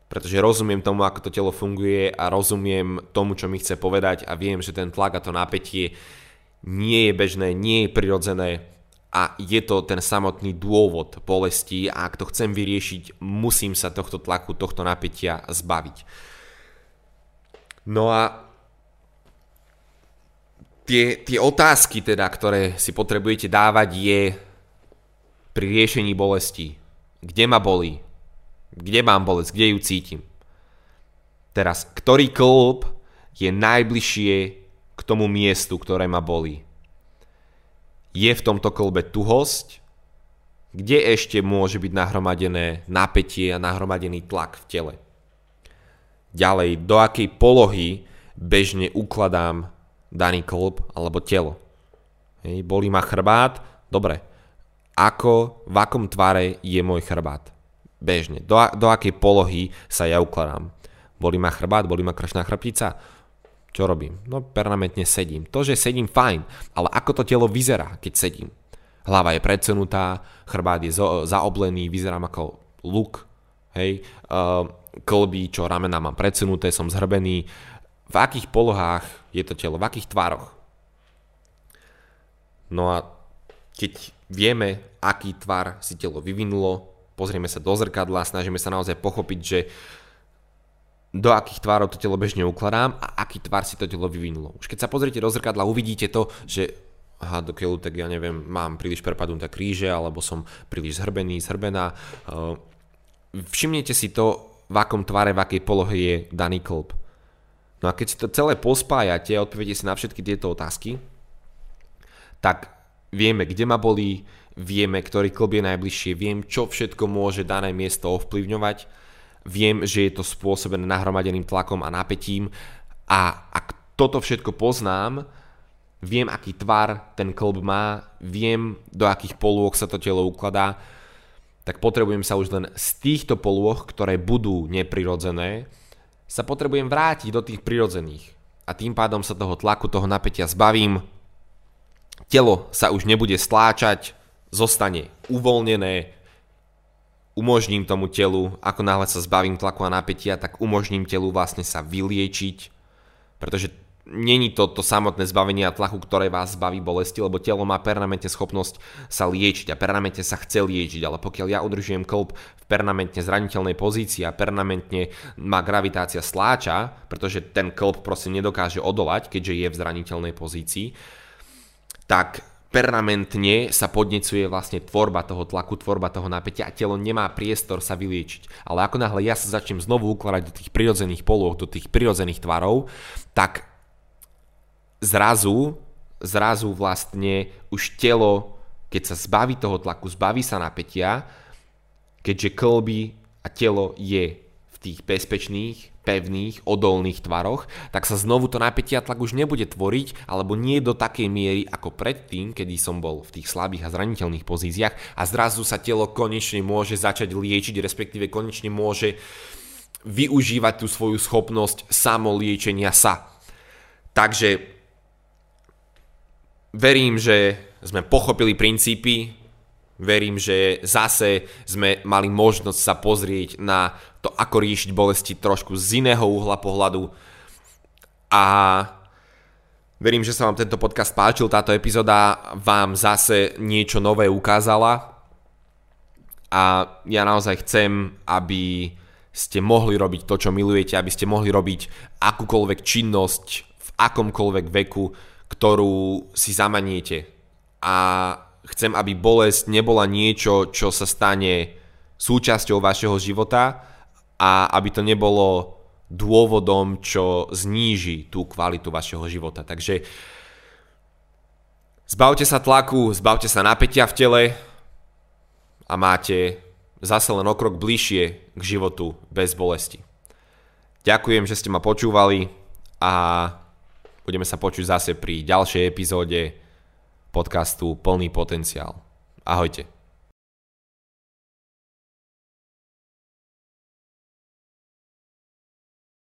Pretože rozumiem tomu, ako to telo funguje a rozumiem tomu, čo mi chce povedať a viem, že ten tlak a to napätie nie je bežné, nie je prirodzené a je to ten samotný dôvod bolesti a ak to chcem vyriešiť, musím sa tohto tlaku, tohto napätia zbaviť. No a tie, tie otázky teda, ktoré si potrebujete dávať je pri riešení bolesti. Kde ma bolí? Kde mám bolesť? Kde ju cítim? Teraz, ktorý klub je najbližšie k tomu miestu, ktoré ma bolí? Je v tomto klbe tuhosť? Kde ešte môže byť nahromadené napätie a nahromadený tlak v tele? Ďalej, do akej polohy bežne ukladám daný klb alebo telo. Hej, bolí ma chrbát, dobre. Ako, v akom tvare je môj chrbát? Bežne. Do, do akej polohy sa ja ukladám? Bolí ma chrbát, bolí ma kršná chrbtica? Čo robím? No permanentne sedím. To, že sedím fajn, ale ako to telo vyzerá, keď sedím? Hlava je predsunutá, chrbát je zaoblený, vyzerám ako luk, hej. Uh, klby, čo ramena mám predsunuté, som zhrbený. V akých polohách je to telo, v akých tvároch. No a keď vieme, aký tvar si telo vyvinulo, pozrieme sa do zrkadla, snažíme sa naozaj pochopiť, že do akých tvárov to telo bežne ukladám a aký tvar si to telo vyvinulo. Už keď sa pozriete do zrkadla, uvidíte to, že aha, do keľu, tak ja neviem, mám príliš prepadnuté kríže, alebo som príliš zhrbený, zhrbená. Všimnete si to, v akom tvare, v akej polohe je daný klb. No a keď si to celé pospájate a odpoviete si na všetky tieto otázky, tak vieme, kde ma bolí, vieme, ktorý klb je najbližšie, viem, čo všetko môže dané miesto ovplyvňovať, viem, že je to spôsobené nahromadeným tlakom a napätím a ak toto všetko poznám, viem, aký tvar ten klb má, viem, do akých polôch sa to telo ukladá, tak potrebujem sa už len z týchto polôch, ktoré budú neprirodzené, sa potrebujem vrátiť do tých prirodzených. A tým pádom sa toho tlaku, toho napätia zbavím. Telo sa už nebude stláčať, zostane uvoľnené, umožním tomu telu, ako náhle sa zbavím tlaku a napätia, tak umožním telu vlastne sa vyliečiť, pretože není to to samotné zbavenie a tlaku, ktoré vás zbaví bolesti, lebo telo má permanentne schopnosť sa liečiť a permanentne sa chce liečiť, ale pokiaľ ja udržujem klb v permanentne zraniteľnej pozícii a permanentne má gravitácia sláča, pretože ten klb proste nedokáže odolať, keďže je v zraniteľnej pozícii, tak permanentne sa podnecuje vlastne tvorba toho tlaku, tvorba toho napätia a telo nemá priestor sa vyliečiť. Ale ako náhle ja sa začnem znovu ukladať do tých prirodzených polôch, do tých prirodzených tvarov, tak zrazu, zrazu vlastne už telo, keď sa zbaví toho tlaku, zbaví sa napätia, keďže klby a telo je v tých bezpečných, pevných, odolných tvaroch, tak sa znovu to napätie a tlak už nebude tvoriť, alebo nie do takej miery ako predtým, kedy som bol v tých slabých a zraniteľných pozíciách a zrazu sa telo konečne môže začať liečiť, respektíve konečne môže využívať tú svoju schopnosť samoliečenia sa. Takže verím, že sme pochopili princípy, verím, že zase sme mali možnosť sa pozrieť na to, ako riešiť bolesti trošku z iného uhla pohľadu. A verím, že sa vám tento podcast páčil, táto epizóda vám zase niečo nové ukázala. A ja naozaj chcem, aby ste mohli robiť to, čo milujete, aby ste mohli robiť akúkoľvek činnosť v akomkoľvek veku, ktorú si zamaniete. A chcem, aby bolesť nebola niečo, čo sa stane súčasťou vašeho života a aby to nebolo dôvodom, čo zníži tú kvalitu vašeho života. Takže zbavte sa tlaku, zbavte sa napätia v tele a máte zase len okrok bližšie k životu bez bolesti. Ďakujem, že ste ma počúvali a Budeme sa počuť zase pri ďalšej epizóde podcastu Plný potenciál. Ahojte.